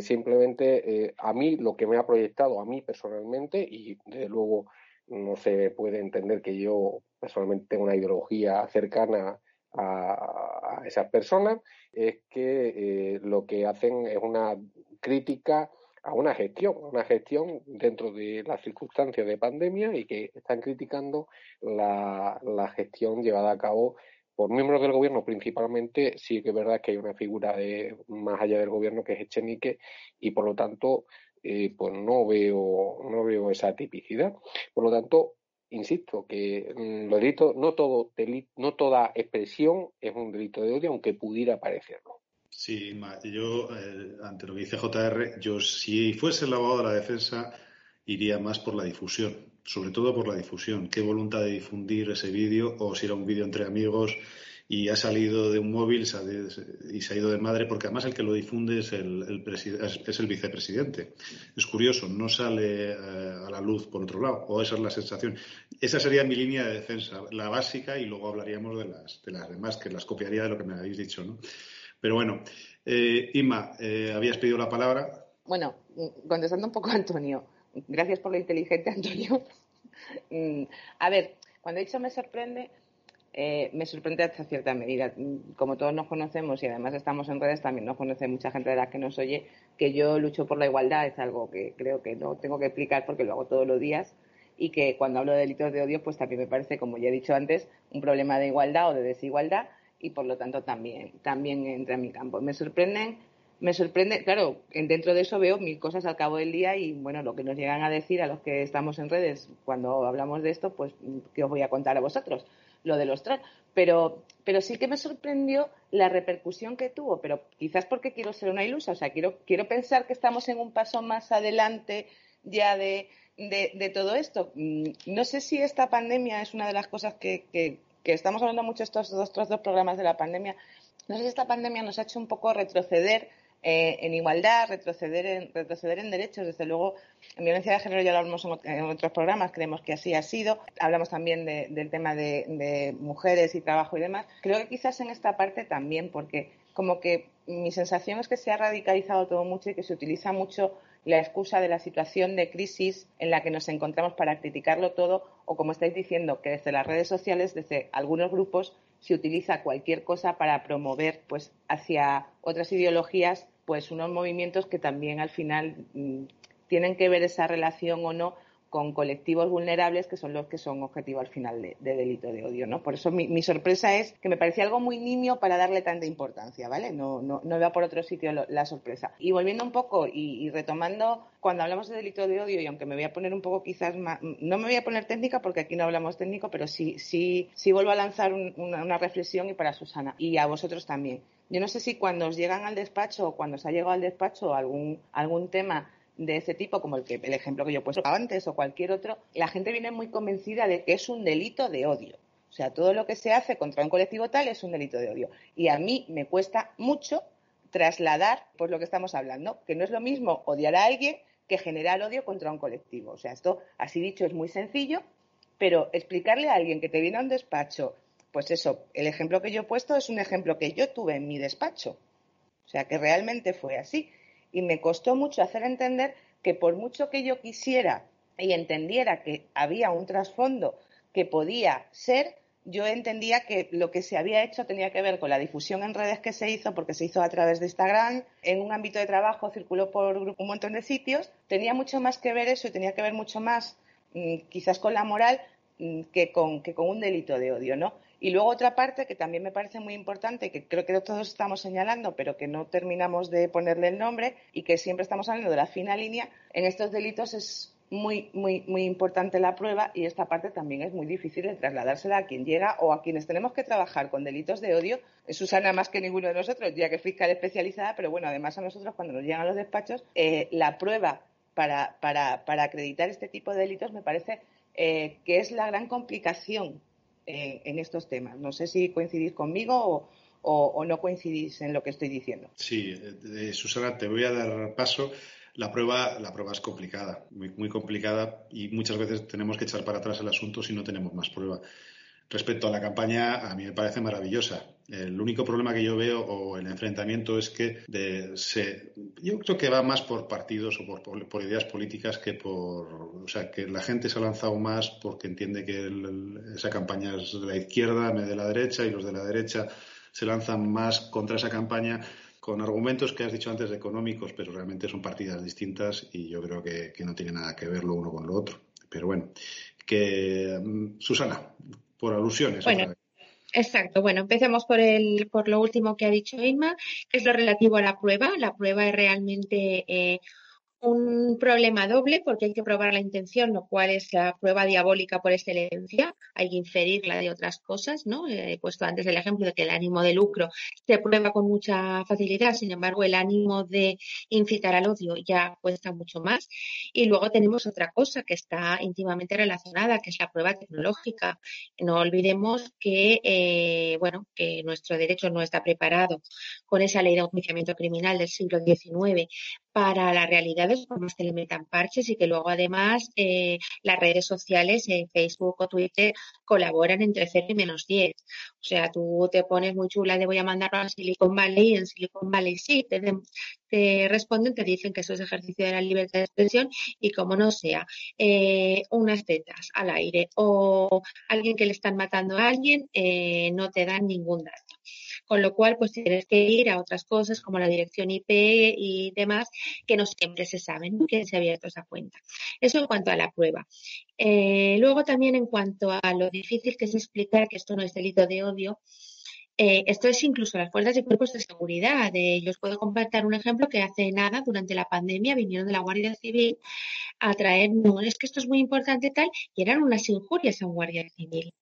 simplemente a mí lo que me ha proyectado a mí personalmente y desde luego no se puede entender que yo personalmente tengo una ideología cercana a, esas personas, es que eh, lo que hacen es una crítica a una gestión, una gestión dentro de las circunstancias de pandemia y que están criticando la, gestión llevada a cabo por miembros del gobierno principalmente, sí que es verdad que hay una figura de más allá del gobierno que es Echenique y por lo tanto eh, pues no veo, no veo esa tipicidad. Por lo tanto, insisto, que mm, los delitos, no todo no toda expresión es un delito de odio, aunque pudiera parecerlo. Sí, yo, eh, ante lo que dice JR, yo si fuese el abogado de la defensa, iría más por la difusión, sobre todo por la difusión. ¿Qué voluntad de difundir ese vídeo? O si era un vídeo entre amigos, y ha salido de un móvil y se ha ido de madre porque además el que lo difunde es el, es el vicepresidente. Es curioso, no sale eh, a la luz por otro lado, o esa es la sensación. Esa sería mi línea de defensa, la básica, y luego hablaríamos de las, de las demás, que las copiaría de lo que me habéis dicho. ¿no? Pero bueno, eh, Inma, eh, habías pedido la palabra. Bueno, contestando un poco a Antonio, gracias por lo inteligente, [LAUGHS] Antonio. Mm, a ver, cuando he dicho me sorprende, eh, me sorprende hasta cierta medida. Como todos nos conocemos y además estamos en redes, también nos conoce mucha gente de la que nos oye, que yo lucho por la igualdad es algo que creo que no tengo que explicar porque lo hago todos los días y que cuando hablo de delitos de odio, pues también me parece, como ya he dicho antes, un problema de igualdad o de desigualdad y por lo tanto también, también entra en mi campo. Me sorprenden, me sorprende, claro, dentro de eso veo mil cosas al cabo del día y bueno, lo que nos llegan a decir a los que estamos en redes cuando hablamos de esto, pues que os voy a contar a vosotros lo de los trans. Pero, pero sí que me sorprendió la repercusión que tuvo, pero quizás porque quiero ser una ilusa, o sea, quiero, quiero pensar que estamos en un paso más adelante ya de, de, todo esto. Mm, no sé si esta pandemia es una de las cosas que, que, que estamos hablando mucho estos dos, dos programas de la pandemia. No sé si esta pandemia nos ha hecho un poco retroceder eh, en igualdad, retroceder en, retroceder en derechos. Desde luego, en violencia de género ya lo hablamos en, otros programas, creemos que así ha sido. Hablamos también del tema de, mujeres y trabajo y demás. Creo que quizás en esta parte también, porque como que mi sensación es que se ha radicalizado todo mucho y que se utiliza mucho la excusa de la situación de crisis en la que nos encontramos para criticarlo todo o como estáis diciendo que desde las redes sociales desde algunos grupos se utiliza cualquier cosa para promover pues hacia otras ideologías pues unos movimientos que también al final mm, tienen que ver esa relación o no con colectivos vulnerables que son los que son objetivo al final de, delito de odio, ¿no? Por eso mi, sorpresa es que me parecía algo muy nimio para darle tanta importancia, ¿vale? No, no, no por otro sitio la sorpresa. Y volviendo un poco y, retomando, cuando hablamos de delito de odio, y aunque me voy a poner un poco quizás más, no me voy a poner técnica porque aquí no hablamos técnico, pero sí, sí, sí vuelvo a lanzar una, una reflexión y para Susana y a vosotros también. Yo no sé si cuando os llegan al despacho o cuando os ha llegado al despacho algún, algún tema de ese tipo, como el, que, el ejemplo que yo he puesto antes o cualquier otro, la gente viene muy convencida de que es un delito de odio. O sea, todo lo que se hace contra un colectivo tal es un delito de odio. Y a mí me cuesta mucho trasladar pues lo que estamos hablando, que no es lo mismo odiar a alguien que generar odio contra un colectivo. O sea, esto, así dicho, es muy sencillo, pero explicarle a alguien que te viene a un despacho pues eso, el ejemplo que yo he puesto es un ejemplo que yo tuve en mi despacho. O sea, que realmente fue así. Y me costó mucho hacer entender que por mucho que yo quisiera y entendiera que había un trasfondo que podía ser, yo entendía que lo que se había hecho tenía que ver con la difusión en redes que se hizo, porque se hizo a través de Instagram, en un ámbito de trabajo circuló por un montón de sitios, tenía mucho más que ver eso y tenía que ver mucho más mm, quizás con la moral mm, que con, que con un delito de odio, ¿no? Y luego otra parte que también me parece muy importante, que creo que todos estamos señalando, pero que no terminamos de ponerle el nombre y que siempre estamos hablando de la fina línea, en estos delitos es muy, muy, muy importante la prueba y esta parte también es muy difícil de trasladársela a quien llega o a quienes tenemos que trabajar con delitos de odio. Susana más que ninguno de nosotros, ya que es fiscal especializada, pero bueno, además a nosotros cuando nos llegan los despachos, eh, la prueba para, para, para, acreditar este tipo de delitos me parece eh, que es la gran complicación eh, en estos temas. No sé si coincidís conmigo o, o, no coincidís en lo que estoy diciendo. Sí, Susana, te voy a dar paso. La prueba, la prueba es complicada, muy, muy complicada y muchas veces tenemos que echar para atrás el asunto si no tenemos más prueba. Respecto a la campaña, a mí me parece maravillosa. El único problema que yo veo o el enfrentamiento es que se, yo creo que va más por partidos o por, por, ideas políticas que por. O sea, que la gente se ha lanzado más porque entiende que esa campaña es de la izquierda, de la derecha, y los de la derecha se lanzan más contra esa campaña con argumentos que has dicho antes económicos, pero realmente son partidas distintas y yo creo que, no tiene nada que ver lo uno con lo otro. Pero bueno, que mm, Susana, por alusiones. Bueno, exacto. Bueno, empecemos por el, por lo último que ha dicho Inma, que es lo relativo a la prueba. La prueba es realmente eh, un problema doble porque hay que probar la intención, lo cual es la prueba diabólica por excelencia. Hay que inferirla de otras cosas, ¿no? He puesto antes el ejemplo de que el ánimo de lucro se prueba con mucha facilidad, sin embargo, el ánimo de incitar al odio ya cuesta mucho más. Y luego tenemos otra cosa que está íntimamente relacionada, que es la prueba tecnológica. No olvidemos que, eh, bueno, que nuestro derecho no está preparado con esa ley de enjuiciamiento criminal del siglo XIX para la realidad por más que le metan parches y que luego además eh, las redes sociales, eh, Facebook o Twitter, colaboran entre 0 y menos 10. O sea, tú te pones muy chula de voy a mandarlo a Silicon Valley y en Silicon Valley sí, te, te responden, te dicen que eso es ejercicio de la libertad de expresión y como no sea eh, unas tetas al aire o alguien que le están matando a alguien, eh, no te dan ningún dato. Con lo cual, pues tienes que ir a otras cosas como la dirección IP y demás que no siempre se saben quién se ha abierto esa cuenta. Eso en cuanto a la prueba. Eh, luego también en cuanto a lo difícil que es explicar que esto no es delito de odio, eh, esto es incluso las fuerzas y cuerpos de seguridad. Eh, yo os puedo compartir un ejemplo que hace nada, durante la pandemia, vinieron de la Guardia Civil a traer, no, es que esto es muy importante tal, y eran unas injurias a un Guardia Civil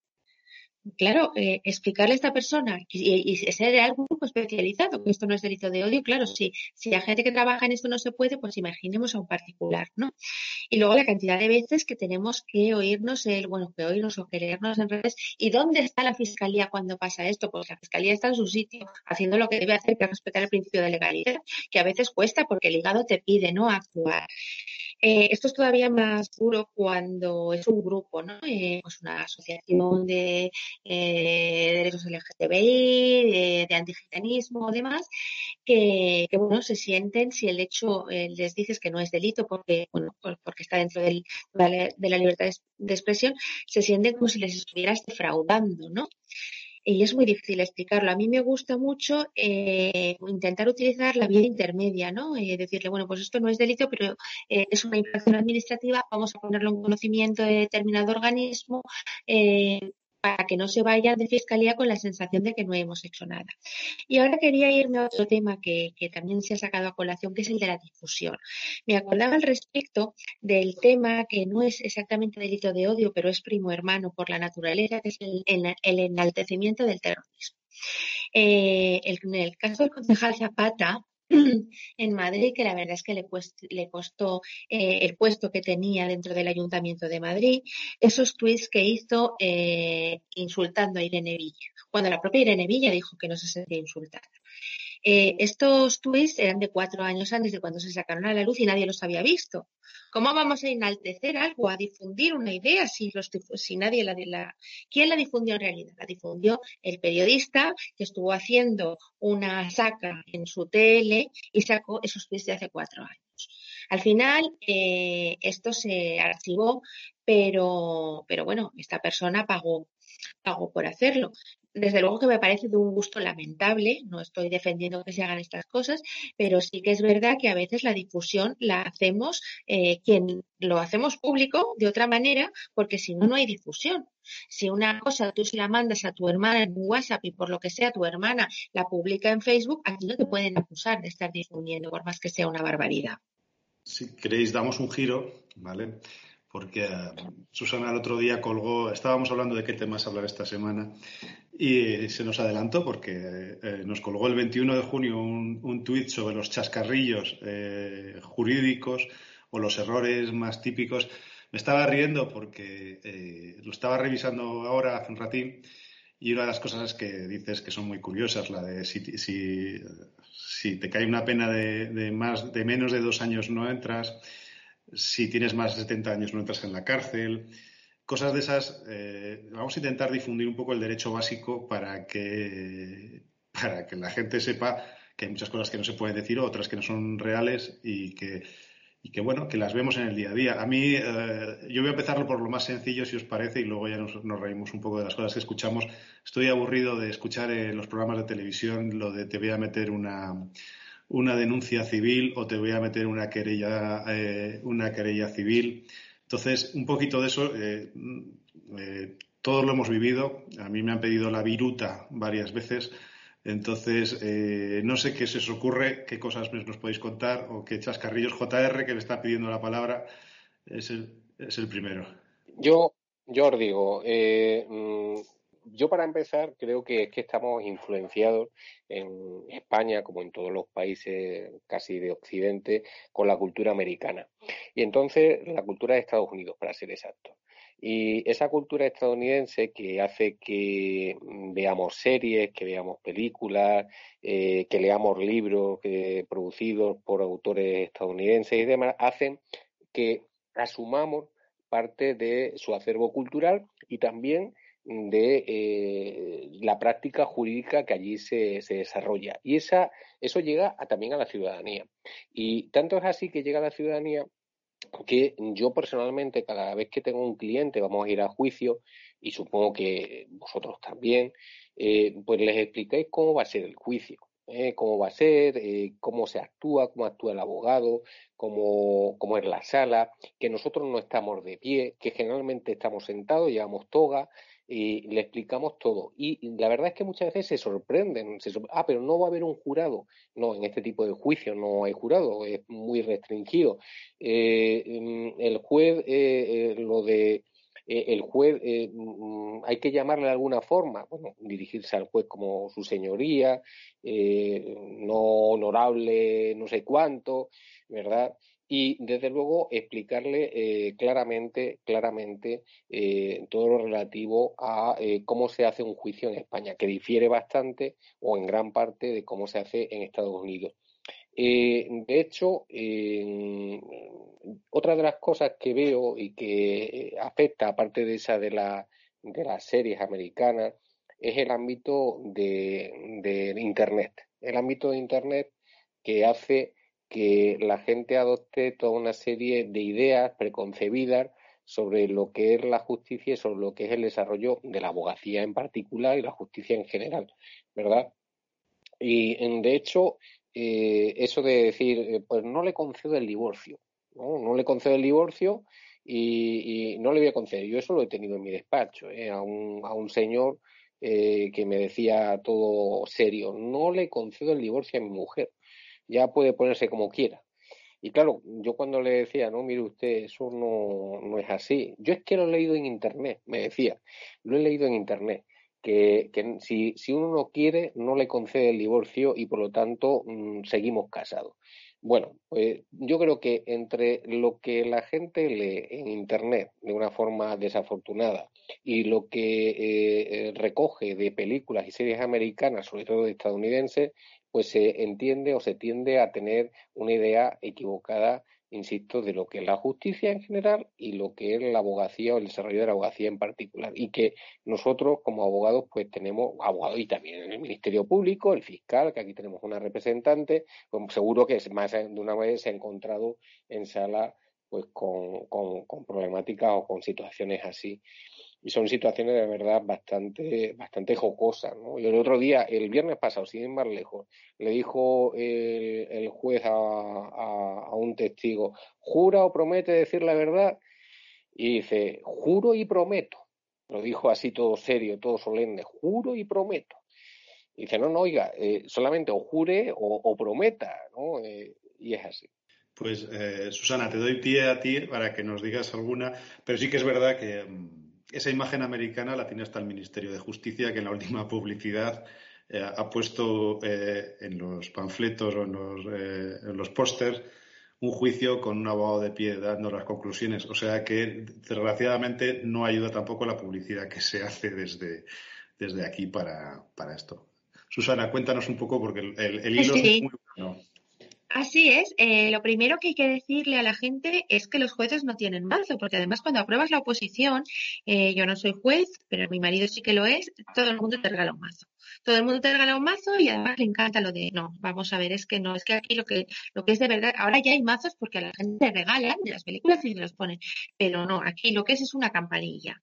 claro, eh, explicarle a esta persona y, ser de algún grupo especializado, que esto no es delito de odio, claro, si, si la gente que trabaja en esto no se puede, pues imaginemos a un particular, ¿no? Y luego la cantidad de veces que tenemos que oírnos el, bueno, que oírnos o que leernos en redes, ¿y dónde está la fiscalía cuando pasa esto? Pues la fiscalía está en su sitio, haciendo lo que debe hacer, que es respetar el principio de legalidad, que a veces cuesta porque el hígado te pide, ¿no? Actuar. Eh, esto es todavía más duro cuando es un grupo, ¿no? Eh, pues una asociación de eh, derechos LGTBI, de, antigitanismo, demás, que, que, bueno, se sienten si el hecho les dices que no es delito porque, bueno, porque está dentro de la libertad de expresión, se sienten como si les estuvieras defraudando, ¿no? Y es muy difícil explicarlo. A mí me gusta mucho eh, intentar utilizar la vía intermedia, ¿no? Eh, decirle, bueno, pues esto no es delito, pero eh, es una infracción administrativa, vamos a ponerlo en conocimiento de determinado organismo, para que no se vayan de fiscalía con la sensación de que no hemos hecho nada. Y ahora quería irme a otro tema que, también se ha sacado a colación, que es el de la difusión. Me acordaba al respecto del tema que no es exactamente delito de odio, pero es primo hermano por la naturaleza, que es el, enaltecimiento del terrorismo. Eh, en el caso del concejal Zapata, [CLEARS THROAT] en Madrid, que la verdad es que le, le costó eh, el puesto que tenía dentro del Ayuntamiento de Madrid, esos tweets que hizo eh, insultando a Irene Villa, cuando la propia Irene Villa dijo que no se sentía insultada. Eh, estos tweets eran de cuatro años antes de cuando se sacaron a la luz y nadie los había visto. ¿Cómo vamos a enaltecer algo, a difundir una idea si, los, nadie la, la... ¿Quién la difundió en realidad? La difundió el periodista que estuvo haciendo una saca en su tele y sacó esos tweets de hace cuatro años. Al final, eh, esto se archivó, pero, pero bueno, esta persona pagó, pagó por hacerlo. Desde luego que me parece de un gusto lamentable, no estoy defendiendo que se hagan estas cosas, pero sí que es verdad que a veces la difusión la hacemos eh, quien lo hacemos público de otra manera, porque si no, no hay difusión. Si una cosa tú se la mandas a tu hermana en WhatsApp y por lo que sea tu hermana la publica en Facebook, aquí no te pueden acusar de estar difundiendo, por más que sea una barbaridad si queréis, damos un giro, ¿vale? Porque eh, Susana el otro día colgó, estábamos hablando de qué temas hablar esta semana y se nos adelantó porque eh, nos colgó el 21 de junio un, un tuit sobre los chascarrillos eh, jurídicos o los errores más típicos. Me estaba riendo porque lo estaba revisando ahora hace un ratín y una de las cosas que dices que son muy curiosas, la de si, si te cae una pena de, más, de menos de dos años no entras, si tienes más de 70 años no entras en la cárcel. Cosas de esas, eh, vamos a intentar difundir un poco el derecho básico para que, para que la gente sepa que hay muchas cosas que no se pueden decir, otras que no son reales y que y que bueno, que las vemos en el día a día. A mí, eh, yo voy a empezar por lo más sencillo, si os parece, y luego ya nos, reímos un poco de las cosas que escuchamos. Estoy aburrido de escuchar en los programas de televisión lo de te voy a meter una, una denuncia civil o te voy a meter una querella, eh, una querella civil. Entonces, un poquito de eso, eh, todos lo hemos vivido. A mí me han pedido la viruta varias veces entonces, eh, no sé qué se os ocurre, qué cosas nos podéis contar o qué chascarrillos JR que le está pidiendo la palabra es el, es el primero. Yo, os digo, eh, mm, yo para empezar creo que es que estamos influenciados en España, como en todos los países casi de Occidente, con la cultura americana. Y entonces la cultura de Estados Unidos, para ser exacto. Y esa cultura estadounidense que hace que mm, veamos series, que veamos películas, eh, que leamos libros eh, producidos por autores estadounidenses y demás, hacen que asumamos parte de su acervo cultural y también de eh, la práctica jurídica que allí se, se desarrolla. Y esa, eso llega también a la ciudadanía. Y tanto es así que llega a la ciudadanía que yo personalmente cada vez que tengo un cliente vamos a ir a juicio y supongo que vosotros también, eh, pues les explicáis cómo va a ser el juicio, ¿eh? cómo va a ser, cómo se actúa, cómo actúa el abogado, cómo, cómo es la sala, que nosotros no estamos de pie, que generalmente estamos sentados, llevamos toga, y le explicamos todo. Y la verdad es que muchas veces se sorprenden. ah, pero no va a haber un jurado. No, en este tipo de juicios no hay jurado, es muy restringido. Eh, mm, el juez, eh, eh, lo de el juez mm, hay que llamarle de alguna forma, bueno, dirigirse al juez como su señoría, no honorable, no sé cuánto, ¿verdad? Y desde luego explicarle eh, claramente, claramente eh, todo lo relativo a eh, cómo se hace un juicio en España, que difiere bastante o en gran parte de cómo se hace en Estados Unidos. de hecho, otra de las cosas que veo y que afecta, aparte de esa de, la, de las series americanas, es el ámbito de, de Internet. El ámbito de Internet que hace que la gente adopte toda una serie de ideas preconcebidas sobre lo que es la justicia y sobre lo que es el desarrollo de la abogacía en particular y la justicia en general, ¿verdad? Y de hecho, eh, eso de decir, eh, pues no le concedo el divorcio, ¿no? No le concedo el divorcio y, no le voy a conceder. Yo eso lo he tenido en mi despacho, ¿eh? a, un, a un señor que me decía todo serio, no le concedo el divorcio a mi mujer ya puede ponerse como quiera. Y claro, yo cuando le decía, no, mire usted, eso no, no es así. Yo es que lo he leído en Internet, me decía, lo he leído en Internet, que, que si, si, uno no quiere, no le concede el divorcio y por lo tanto mm, seguimos casados. Bueno, pues yo creo que entre lo que la gente lee en Internet de una forma desafortunada y lo que eh, eh, recoge de películas y series americanas, sobre todo estadounidenses, pues se entiende o se tiende a tener una idea equivocada insisto, de lo que es la justicia en general y lo que es la abogacía o el desarrollo de la abogacía en particular. Y que nosotros, como abogados, pues tenemos abogados y también en el Ministerio Público, el fiscal, que aquí tenemos una representante, pues seguro que más de una vez se ha encontrado en sala pues con, con problemáticas o con situaciones así y son situaciones de verdad bastante, bastante jocosas. ¿no? Y el otro día, el viernes pasado, sin ir más lejos, le dijo el, juez a, a, un testigo, ¿jura o promete decir la verdad? Y dice, juro y prometo. Lo dijo así todo serio, todo solemne, juro y prometo. Y dice, no, no, oiga, eh, solamente o jure o, prometa, ¿no? Eh, y es así. Pues, eh, Susana, te doy pie a ti para que nos digas alguna, pero sí que es verdad que mm, esa imagen americana la tiene hasta el Ministerio de Justicia, que en la última publicidad eh, ha puesto eh, en los panfletos o en los, eh, los pósters un juicio con un abogado de pie dando las conclusiones. O sea que, desgraciadamente, no ayuda tampoco la publicidad que se hace desde, desde aquí para, esto. Susana, cuéntanos un poco, porque el, hilo es muy bueno. Así es. Eh, lo primero que hay que decirle a la gente es que los jueces no tienen mazo, porque además cuando apruebas la oposición, eh, yo no soy juez, pero mi marido sí que lo es, todo el mundo te regala un mazo. Todo el mundo te regala un mazo y además le encanta lo de, no, vamos a ver, es que no, es que aquí lo que, lo que es de verdad, ahora ya hay mazos porque a la gente le regalan de las películas y se los ponen, pero no, aquí lo que es es una campanilla.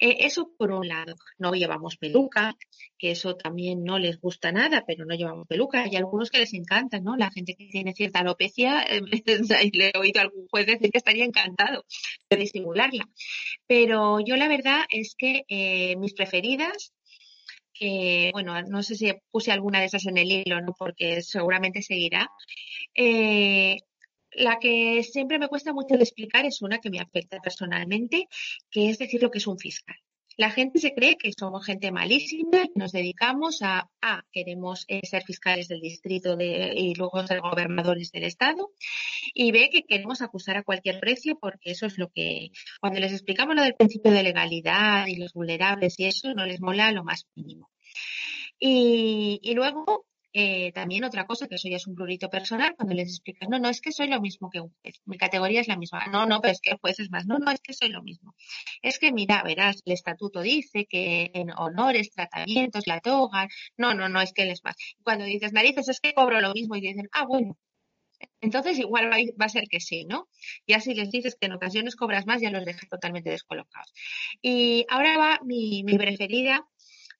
Eh, eso por un lado, no llevamos peluca, que eso también no les gusta nada, pero no llevamos peluca. Hay algunos que les encanta, ¿no? La gente que tiene cierta alopecia, eh, [LAUGHS] le he oído a algún juez decir que estaría encantado de disimularla. Pero yo la verdad es que eh, mis preferidas que, bueno, no sé si puse alguna de esas en el hilo, ¿no? Porque seguramente seguirá. Eh, la que siempre me cuesta mucho de explicar es una que me afecta personalmente, que es decir lo que es un fiscal. La gente se cree que somos gente malísima y nos dedicamos a, a queremos eh, ser fiscales del distrito y luego ser gobernadores del estado y ve que queremos acusar a cualquier precio porque eso es lo que, cuando les explicamos lo del principio de legalidad y los vulnerables y eso, no les mola lo más mínimo. Y luego eh, también otra cosa, que eso ya es un prurito personal, cuando les explicas, no, no, es que soy lo mismo que un juez, mi categoría es la misma, no, no, pero es que el juez es más, no, no, es que soy lo mismo. Es que mira, verás, el estatuto dice que en honores, tratamientos, la toga, no, no, no, es que él es más. Cuando dices narices, es que cobro lo mismo y dicen, ah, bueno, entonces igual va, a ser que sí, ¿no? Ya si les dices que en ocasiones cobras más, ya los dejas totalmente descolocados. Y ahora va mi, mi preferida,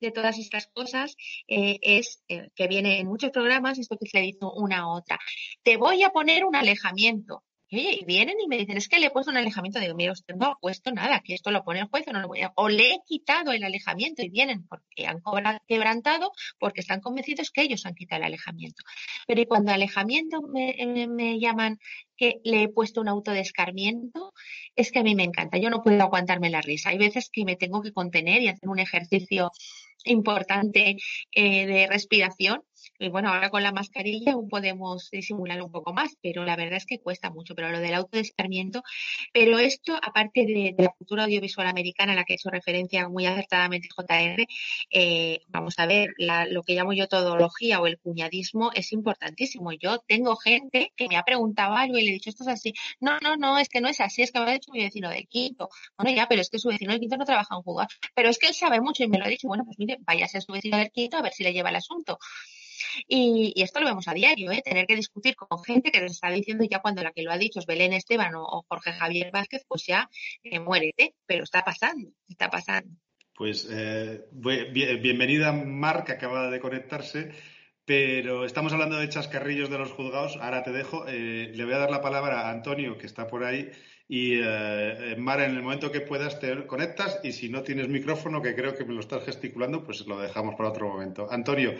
de todas estas cosas eh, es eh, que viene en muchos programas, esto que se le dice una a otra. Te voy a poner un alejamiento. Y, vienen y me dicen, es que le he puesto un alejamiento. Digo, mira, usted no ha puesto nada, que esto lo pone el juez o no lo voy a... O le he quitado el alejamiento y vienen porque han quebrantado, porque están convencidos que ellos han quitado el alejamiento. Pero y cuando alejamiento me, me llaman que le he puesto un auto de escarmiento, es que a mí me encanta. Yo no puedo aguantarme la risa. Hay veces que me tengo que contener y hacer un ejercicio importante eh, de respiración y bueno, ahora con la mascarilla aún podemos disimular un poco más, pero la verdad es que cuesta mucho. Pero lo del autodescarmiento, pero esto, aparte de, la cultura audiovisual americana a la que hecho referencia muy acertadamente JR, eh, vamos a ver, lo que llamo yo todología o el cuñadismo es importantísimo. Yo tengo gente que me ha preguntado algo y le he dicho, esto es así. No, no, no, es que no es así, es que me ha dicho mi vecino del quinto. Bueno, ya, pero es que su vecino del quinto no trabaja en jugar. Pero es que él sabe mucho y me lo ha dicho, bueno, pues mire, vaya a su vecino del quinto a ver si le lleva el asunto. Y, esto lo vemos a diario, ¿eh? tener que discutir con gente que les está diciendo ya cuando la que lo ha dicho es Belén Esteban o, Jorge Javier Vázquez, pues ya eh, muérete, pero está pasando, está pasando. Pues eh, bienvenida Mar, que acaba de conectarse. Pero estamos hablando de chascarrillos de los juzgados. Ahora te dejo. Eh, le voy a dar la palabra a Antonio, que está por ahí. Y eh, Mara, en el momento que puedas te conectas y si no tienes micrófono, que creo que me lo estás gesticulando, pues lo dejamos para otro momento. Antonio,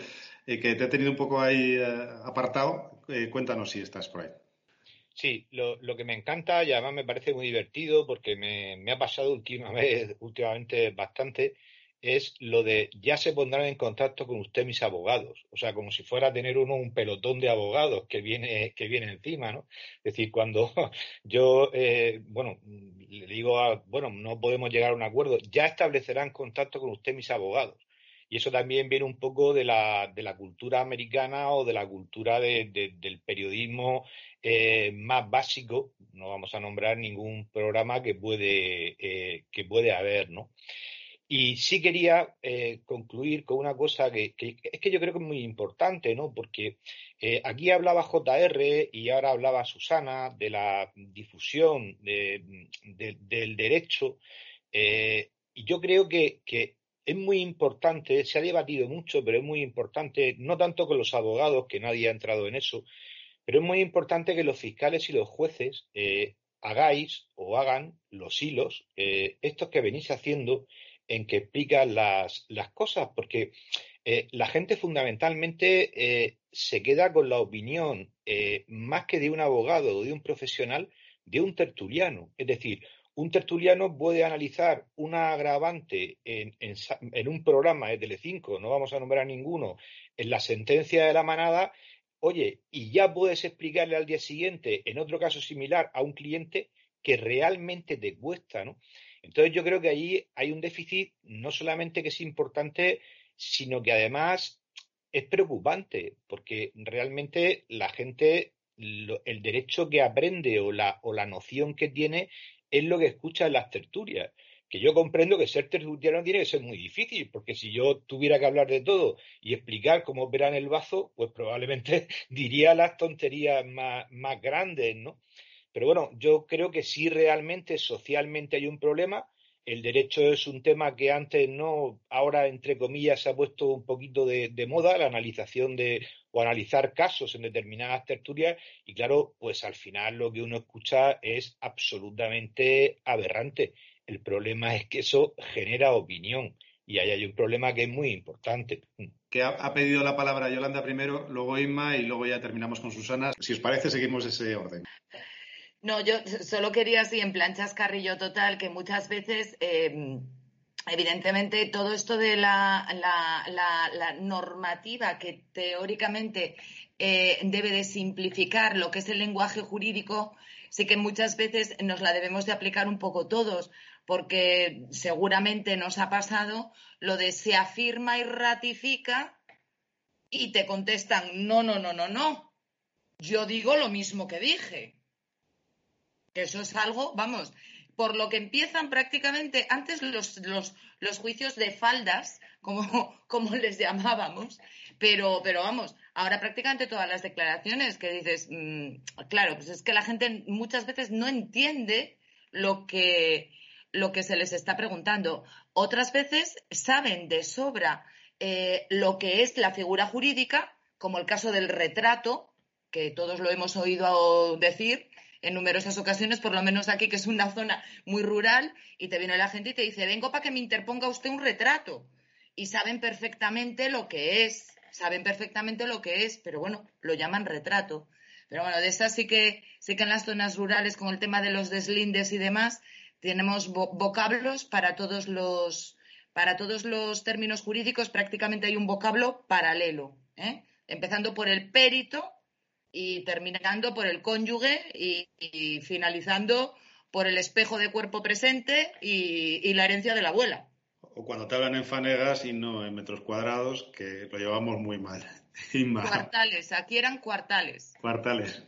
eh, que te he tenido un poco ahí eh, apartado, cuéntanos si estás por ahí. Sí, lo, que me encanta y además me parece muy divertido porque me, ha pasado última [LAUGHS] vez, últimamente bastante, es lo de ya se pondrán en contacto con usted mis abogados. O sea, como si fuera a tener uno un pelotón de abogados que viene, que viene encima, ¿no? Es decir, cuando [LAUGHS] yo, eh, bueno, le digo, a, bueno, no podemos llegar a un acuerdo, ya establecerán contacto con usted mis abogados. Y eso también viene un poco de la, de la cultura americana o de la cultura del periodismo eh, más básico. No vamos a nombrar ningún programa que puede, eh, que puede haber, ¿no? Y sí quería eh, concluir con una cosa que, es que yo creo que es muy importante, ¿no? Porque aquí hablaba JR y ahora hablaba Susana de la difusión del derecho. Y yo creo que, es muy importante, se ha debatido mucho, pero es muy importante, no tanto con los abogados, que nadie ha entrado en eso, pero es muy importante que los fiscales y los jueces hagáis o hagan los hilos, estos que venís haciendo en que explica las, las cosas, porque eh, la gente fundamentalmente eh, se queda con la opinión, eh, más que de un abogado o de un profesional, de un tertuliano. Es decir, un tertuliano puede analizar una agravante en, un programa de Telecinco, no vamos a nombrar ninguno, en la sentencia de la manada, oye, y ya puedes explicarle al día siguiente, en otro caso similar, a un cliente que realmente te cuesta, ¿no? Entonces yo creo que ahí hay un déficit no solamente que es importante, sino que además es preocupante, porque realmente la gente, el derecho que aprende o la noción que tiene es lo que escucha las tertulias. Que yo comprendo que ser tertuliano tiene que ser muy difícil, porque si yo tuviera que hablar de todo y explicar cómo operan el bazo, pues probablemente [LAUGHS] diría las tonterías más, más grandes, ¿no? Pero bueno, yo creo que sí realmente socialmente hay un problema. El derecho es un tema que antes no, ahora entre comillas se ha puesto un poquito de, moda, la analización de o analizar casos en determinadas tertulias y claro, pues al final lo que uno escucha es absolutamente aberrante. El problema es que eso genera opinión y ahí hay un problema que es muy importante. Que ha, pedido la palabra Yolanda primero, luego Inma y luego ya terminamos con Susana. Si os parece, seguimos ese orden. No, yo solo quería así en planchas carrillo total que muchas veces, em, evidentemente, todo esto de la, normativa que teóricamente eh, debe de simplificar lo que es el lenguaje jurídico, sí que muchas veces nos la debemos de aplicar un poco todos, porque seguramente nos ha pasado lo de se afirma y ratifica y te contestan no, no, no, no, no. Yo digo lo mismo que dije. Eso es algo, vamos, por lo que empiezan prácticamente antes los, los, juicios de faldas, como, [LAUGHS] como, les llamábamos, pero, pero vamos, ahora prácticamente todas las declaraciones que dices, mm, claro, pues es que la gente muchas veces no entiende lo que, lo que se les está preguntando. Otras veces saben de sobra eh, lo que es la figura jurídica, como el caso del retrato, que todos lo hemos oído decir, en numerosas ocasiones, por lo menos aquí, que es una zona muy rural, y te viene la gente y te dice, vengo para que me interponga usted un retrato. Y saben perfectamente lo que es, saben perfectamente lo que es, pero bueno, lo llaman retrato. Pero bueno, de esas sí que, sí que en las zonas rurales, con el tema de los deslindes y demás, tenemos vocablos para todos los, para todos los términos jurídicos, prácticamente hay un vocablo paralelo, ¿eh? empezando por el perito, y terminando por el cónyuge y, finalizando por el espejo de cuerpo presente y, la herencia de la abuela. O cuando te hablan en fanegas y no en metros cuadrados, que lo llevamos muy mal. [LAUGHS] Cuartales, aquí eran cuartales. Cuartales.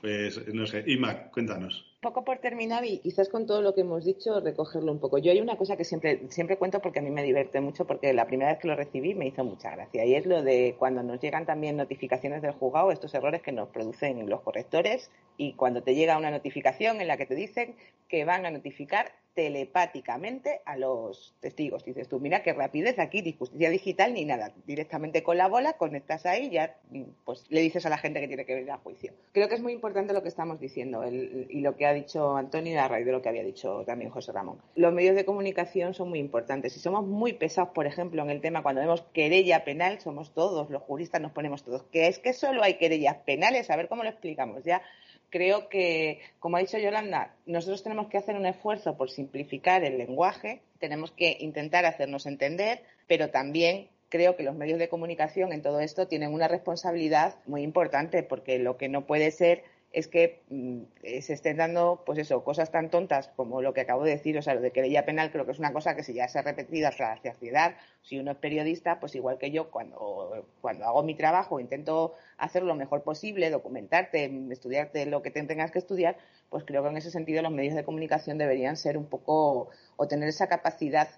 Pues no sé, Ima, cuéntanos poco por terminar y quizás con todo lo que hemos dicho recogerlo un poco. Yo hay una cosa que siempre, siempre cuento porque a mí me divierte mucho porque la primera vez que lo recibí me hizo mucha gracia y es lo de cuando nos llegan también notificaciones del juzgado, estos errores que nos producen los correctores y cuando te llega una notificación en la que te dicen que van a notificar telepáticamente a los testigos. Dices tú, mira qué rapidez aquí, justicia digital ni nada. Directamente con la bola, conectas ahí y ya pues, le dices a la gente que tiene que venir a juicio. Creo que es muy importante lo que estamos diciendo y lo que ha dicho Antonio a raíz de lo que había dicho también José Ramón. Los medios de comunicación son muy importantes. Si somos muy pesados, por ejemplo, en el tema cuando vemos querella penal, somos todos, los juristas nos ponemos todos, que es que solo hay querellas penales, a ver cómo lo explicamos. Ya creo que, como ha dicho Yolanda, nosotros tenemos que hacer un esfuerzo por simplificar el lenguaje, tenemos que intentar hacernos entender, pero también creo que los medios de comunicación en todo esto tienen una responsabilidad muy importante, porque lo que no puede ser es que mm, se estén dando, pues eso, cosas tan tontas como lo que acabo de decir, o sea, lo de querella penal creo que es una cosa que si ya se ha repetido hasta la saciedad, si uno es periodista, pues igual que yo, cuando, cuando hago mi trabajo intento hacer lo mejor posible, documentarte, estudiarte lo que te tengas que estudiar, pues creo que en ese sentido los medios de comunicación deberían ser un poco, o tener esa capacidad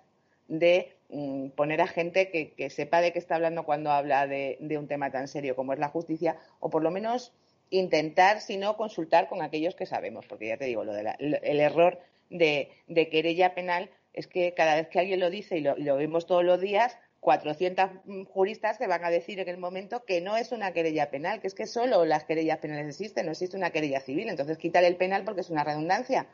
de mm, poner a gente que, sepa de qué está hablando cuando habla de un tema tan serio como es la justicia, o por lo menos intentar, si no, consultar con aquellos que sabemos, porque ya te digo, lo de el error de, querella penal es que cada vez que alguien lo dice y lo, vemos todos los días, 400 juristas te van a decir en el momento que no es una querella penal, que es que solo las querellas penales existen, no existe una querella civil. Entonces, quitar el penal porque es una redundancia.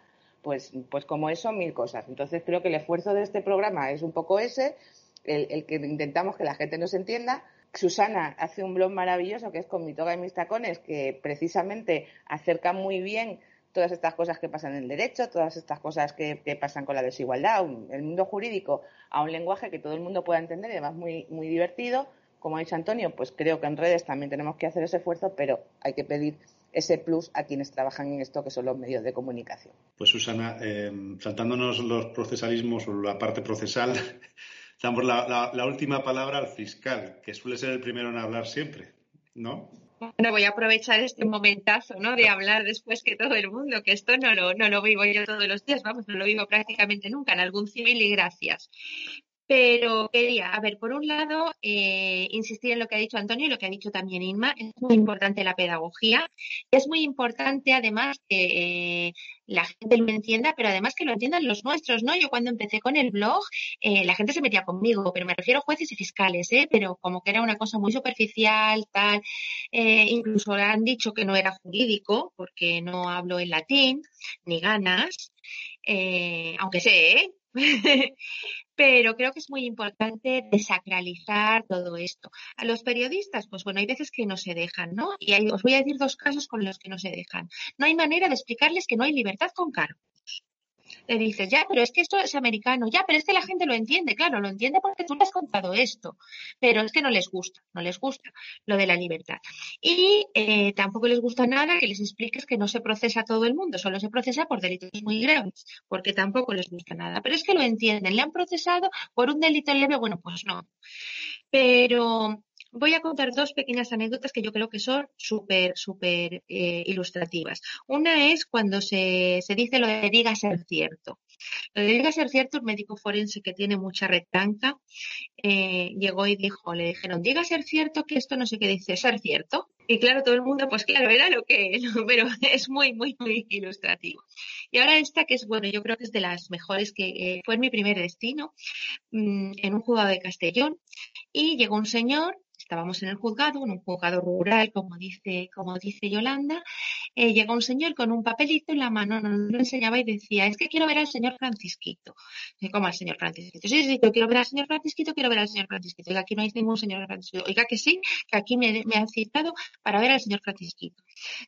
Pues, pues como eso, mil cosas. Entonces, creo que el esfuerzo de este programa es un poco ese, el que intentamos que la gente nos entienda, Susana hace un blog maravilloso que es con mi toga y mis tacones, que precisamente acerca muy bien todas estas cosas que pasan en el derecho, todas estas cosas que, pasan con la desigualdad, el mundo jurídico a un lenguaje que todo el mundo pueda entender y además muy, muy divertido. Como ha dicho Antonio, pues creo que en redes también tenemos que hacer ese esfuerzo, pero hay que pedir ese plus a quienes trabajan en esto, que son los medios de comunicación. Pues Susana, eh, saltándonos los procesalismos o la parte procesal, damos la, última palabra al fiscal, que suele ser el primero en hablar siempre, ¿no? Bueno, voy a aprovechar este momentazo, ¿no? De hablar después que todo el mundo, que esto no lo, no lo vivo yo todos los días, vamos, no lo vivo prácticamente nunca, en algún civil y gracias. Pero quería, a ver, por un lado, eh, insistir en lo que ha dicho Antonio y lo que ha dicho también Inma. Es muy importante la pedagogía. Es muy importante, además, que eh, la gente lo entienda, pero además que lo entiendan los nuestros, ¿no? Yo cuando empecé con el blog, eh, la gente se metía conmigo, pero me refiero a jueces y fiscales, ¿eh? Pero como que era una cosa muy superficial, tal. incluso han dicho que no era jurídico, porque no hablo en latín, ni ganas. aunque sé, ¿eh? [LAUGHS] pero creo que es muy importante desacralizar todo esto. A los periodistas, pues bueno, hay veces que no se dejan, ¿no? Y os voy a decir dos casos con los que no se dejan. No hay manera de explicarles que no hay libertad con cargo le dices, ya, pero es que esto es americano, ya, pero es que la gente lo entiende, claro, lo entiende porque tú le has contado esto, pero es que no les gusta, no les gusta lo de la libertad. Y eh, tampoco les gusta nada que les expliques que no se procesa a todo el mundo, solo se procesa por delitos muy graves, porque tampoco les gusta nada, pero es que lo entienden, le han procesado por un delito leve, bueno, pues no. Pero voy a contar dos pequeñas anécdotas que yo creo que son súper, súper eh, ilustrativas. Una es cuando se, se, dice lo de diga ser cierto. Lo de diga ser cierto, un médico forense que tiene mucha retanca eh, llegó y dijo, le dijeron, diga ser cierto que esto no sé qué dice, ser cierto. Y claro, todo el mundo, pues claro, era lo que, [LAUGHS] pero es muy, muy, muy ilustrativo. Y ahora esta que es, bueno, yo creo que es de las mejores que eh, fue mi primer destino, mm, en un juzgado de Castellón, y llegó un señor estábamos en el juzgado, en un juzgado rural, como dice, como dice Yolanda, eh, un señor con un papelito en la mano, nos lo enseñaba y decía, es que quiero ver al señor Francisquito. ¿Cómo al señor Francisquito? Sí, sí, yo quiero ver al señor Francisquito, quiero ver al señor Francisquito. Oiga, aquí no hay ningún señor Francisquito. Oiga, que sí, que aquí me, han citado para ver al señor Francisquito.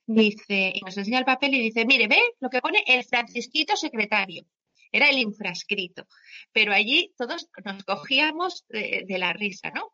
Dice, y nos enseña el papel y dice, mire, ve lo que pone el Francisquito secretario era el infrascrito. Pero allí todos nos cogíamos de, la risa, ¿no?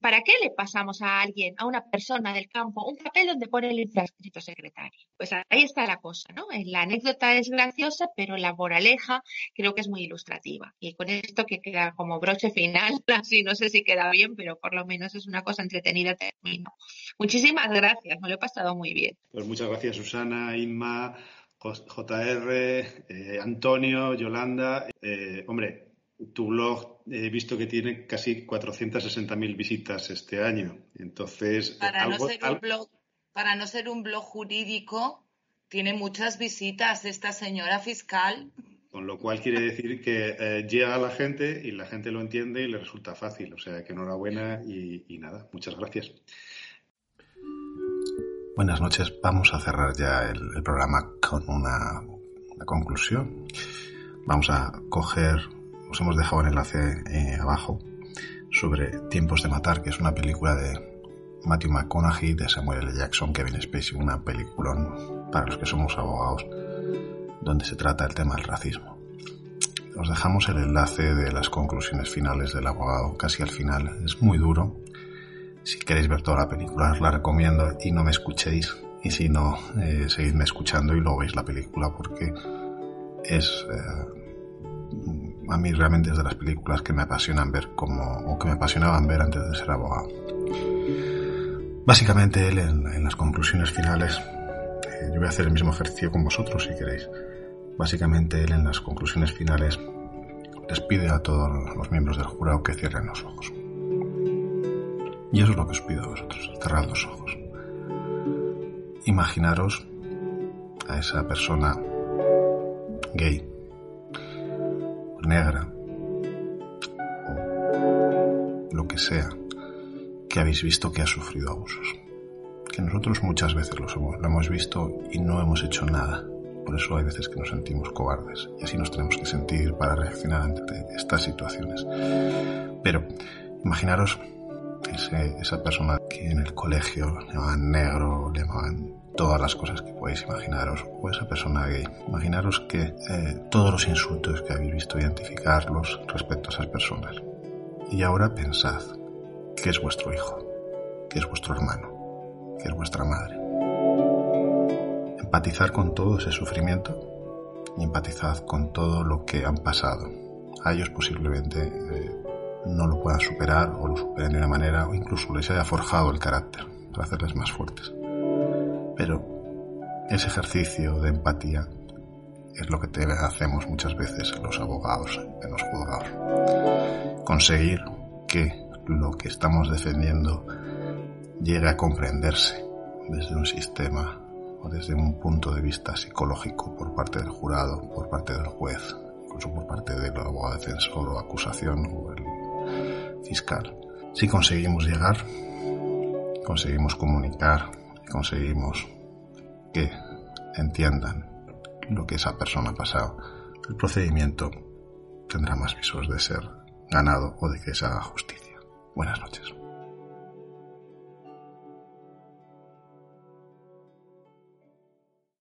¿Para qué le pasamos a alguien, a una persona del campo, un papel donde pone el infrascrito secretario? Pues ahí está la cosa, ¿no? La anécdota es graciosa, pero la moraleja creo que es muy ilustrativa. Y con esto que queda como broche final, [LAUGHS] así no sé si queda bien, pero por lo menos es una cosa entretenida, termino. Muchísimas gracias, me lo he pasado muy bien. Pues muchas gracias, Susana, Inma, JR, eh, Antonio, Yolanda. Eh, hombre, tu blog he visto que tiene casi 460.000 visitas este año. Entonces, para, no ser un blog, para no ser un blog jurídico, tiene muchas visitas esta señora fiscal. Con lo cual quiere decir que eh, llega a la gente y la gente lo entiende y le resulta fácil. O sea que enhorabuena y, nada, muchas gracias. Buenas noches. Vamos a cerrar ya el, programa con una conclusión. Vamos a coger os hemos dejado el enlace eh, abajo sobre Tiempos de Matar, que es una película de Matthew McConaughey, de Samuel L. Jackson, Kevin Spacey, una película para los que somos abogados, donde se trata el tema del racismo. Os dejamos el enlace de las conclusiones finales del abogado, casi al final. Es muy duro. Si queréis ver toda la película, os la recomiendo y no me escuchéis Y si no, eh, seguidme escuchando y luego veis la película porque es... a mí realmente es de las películas que me apasionan ver como... o que me apasionaban ver antes de ser abogado. Básicamente él en, las conclusiones finales, yo voy a hacer el mismo ejercicio con vosotros si queréis. Básicamente él en las conclusiones finales les pide a todos los miembros del jurado que cierren los ojos. Y eso es lo que os pido a vosotros, cerrad los ojos. Imaginaros a esa persona gay, negra, o lo que sea, que habéis visto que ha sufrido abusos. Que nosotros muchas veces lo, lo hemos visto y no hemos hecho nada. Por eso hay veces que nos sentimos cobardes y así nos tenemos que sentir para reaccionar ante estas situaciones. Pero imaginaros esa persona que en el colegio le llamaban negro, le llamaban todas las cosas que podéis imaginaros, o esa persona gay. Imaginaros que eh, todos los insultos que habéis visto identificarlos respecto a esas personas. Y ahora pensad que es vuestro hijo, que es vuestro hermano, que es vuestra madre. Empatizar con todo ese sufrimiento y empatizad con todo lo que han pasado. A ellos posiblemente eh, no lo puedan superar o lo superen de una manera o incluso les haya forjado el carácter para hacerles más fuertes. Pero ese ejercicio de empatía es lo que hacemos muchas veces los abogados en los juzgados. Conseguir que lo que estamos defendiendo llegue a comprenderse desde un sistema o desde un punto de vista psicológico por parte del jurado, por parte del juez, incluso por parte del abogado defensor o acusación o el fiscal. Si conseguimos llegar, conseguimos comunicar, conseguimos que entiendan lo que esa persona ha pasado, el procedimiento tendrá más visos de ser ganado o de que se haga justicia. Buenas noches.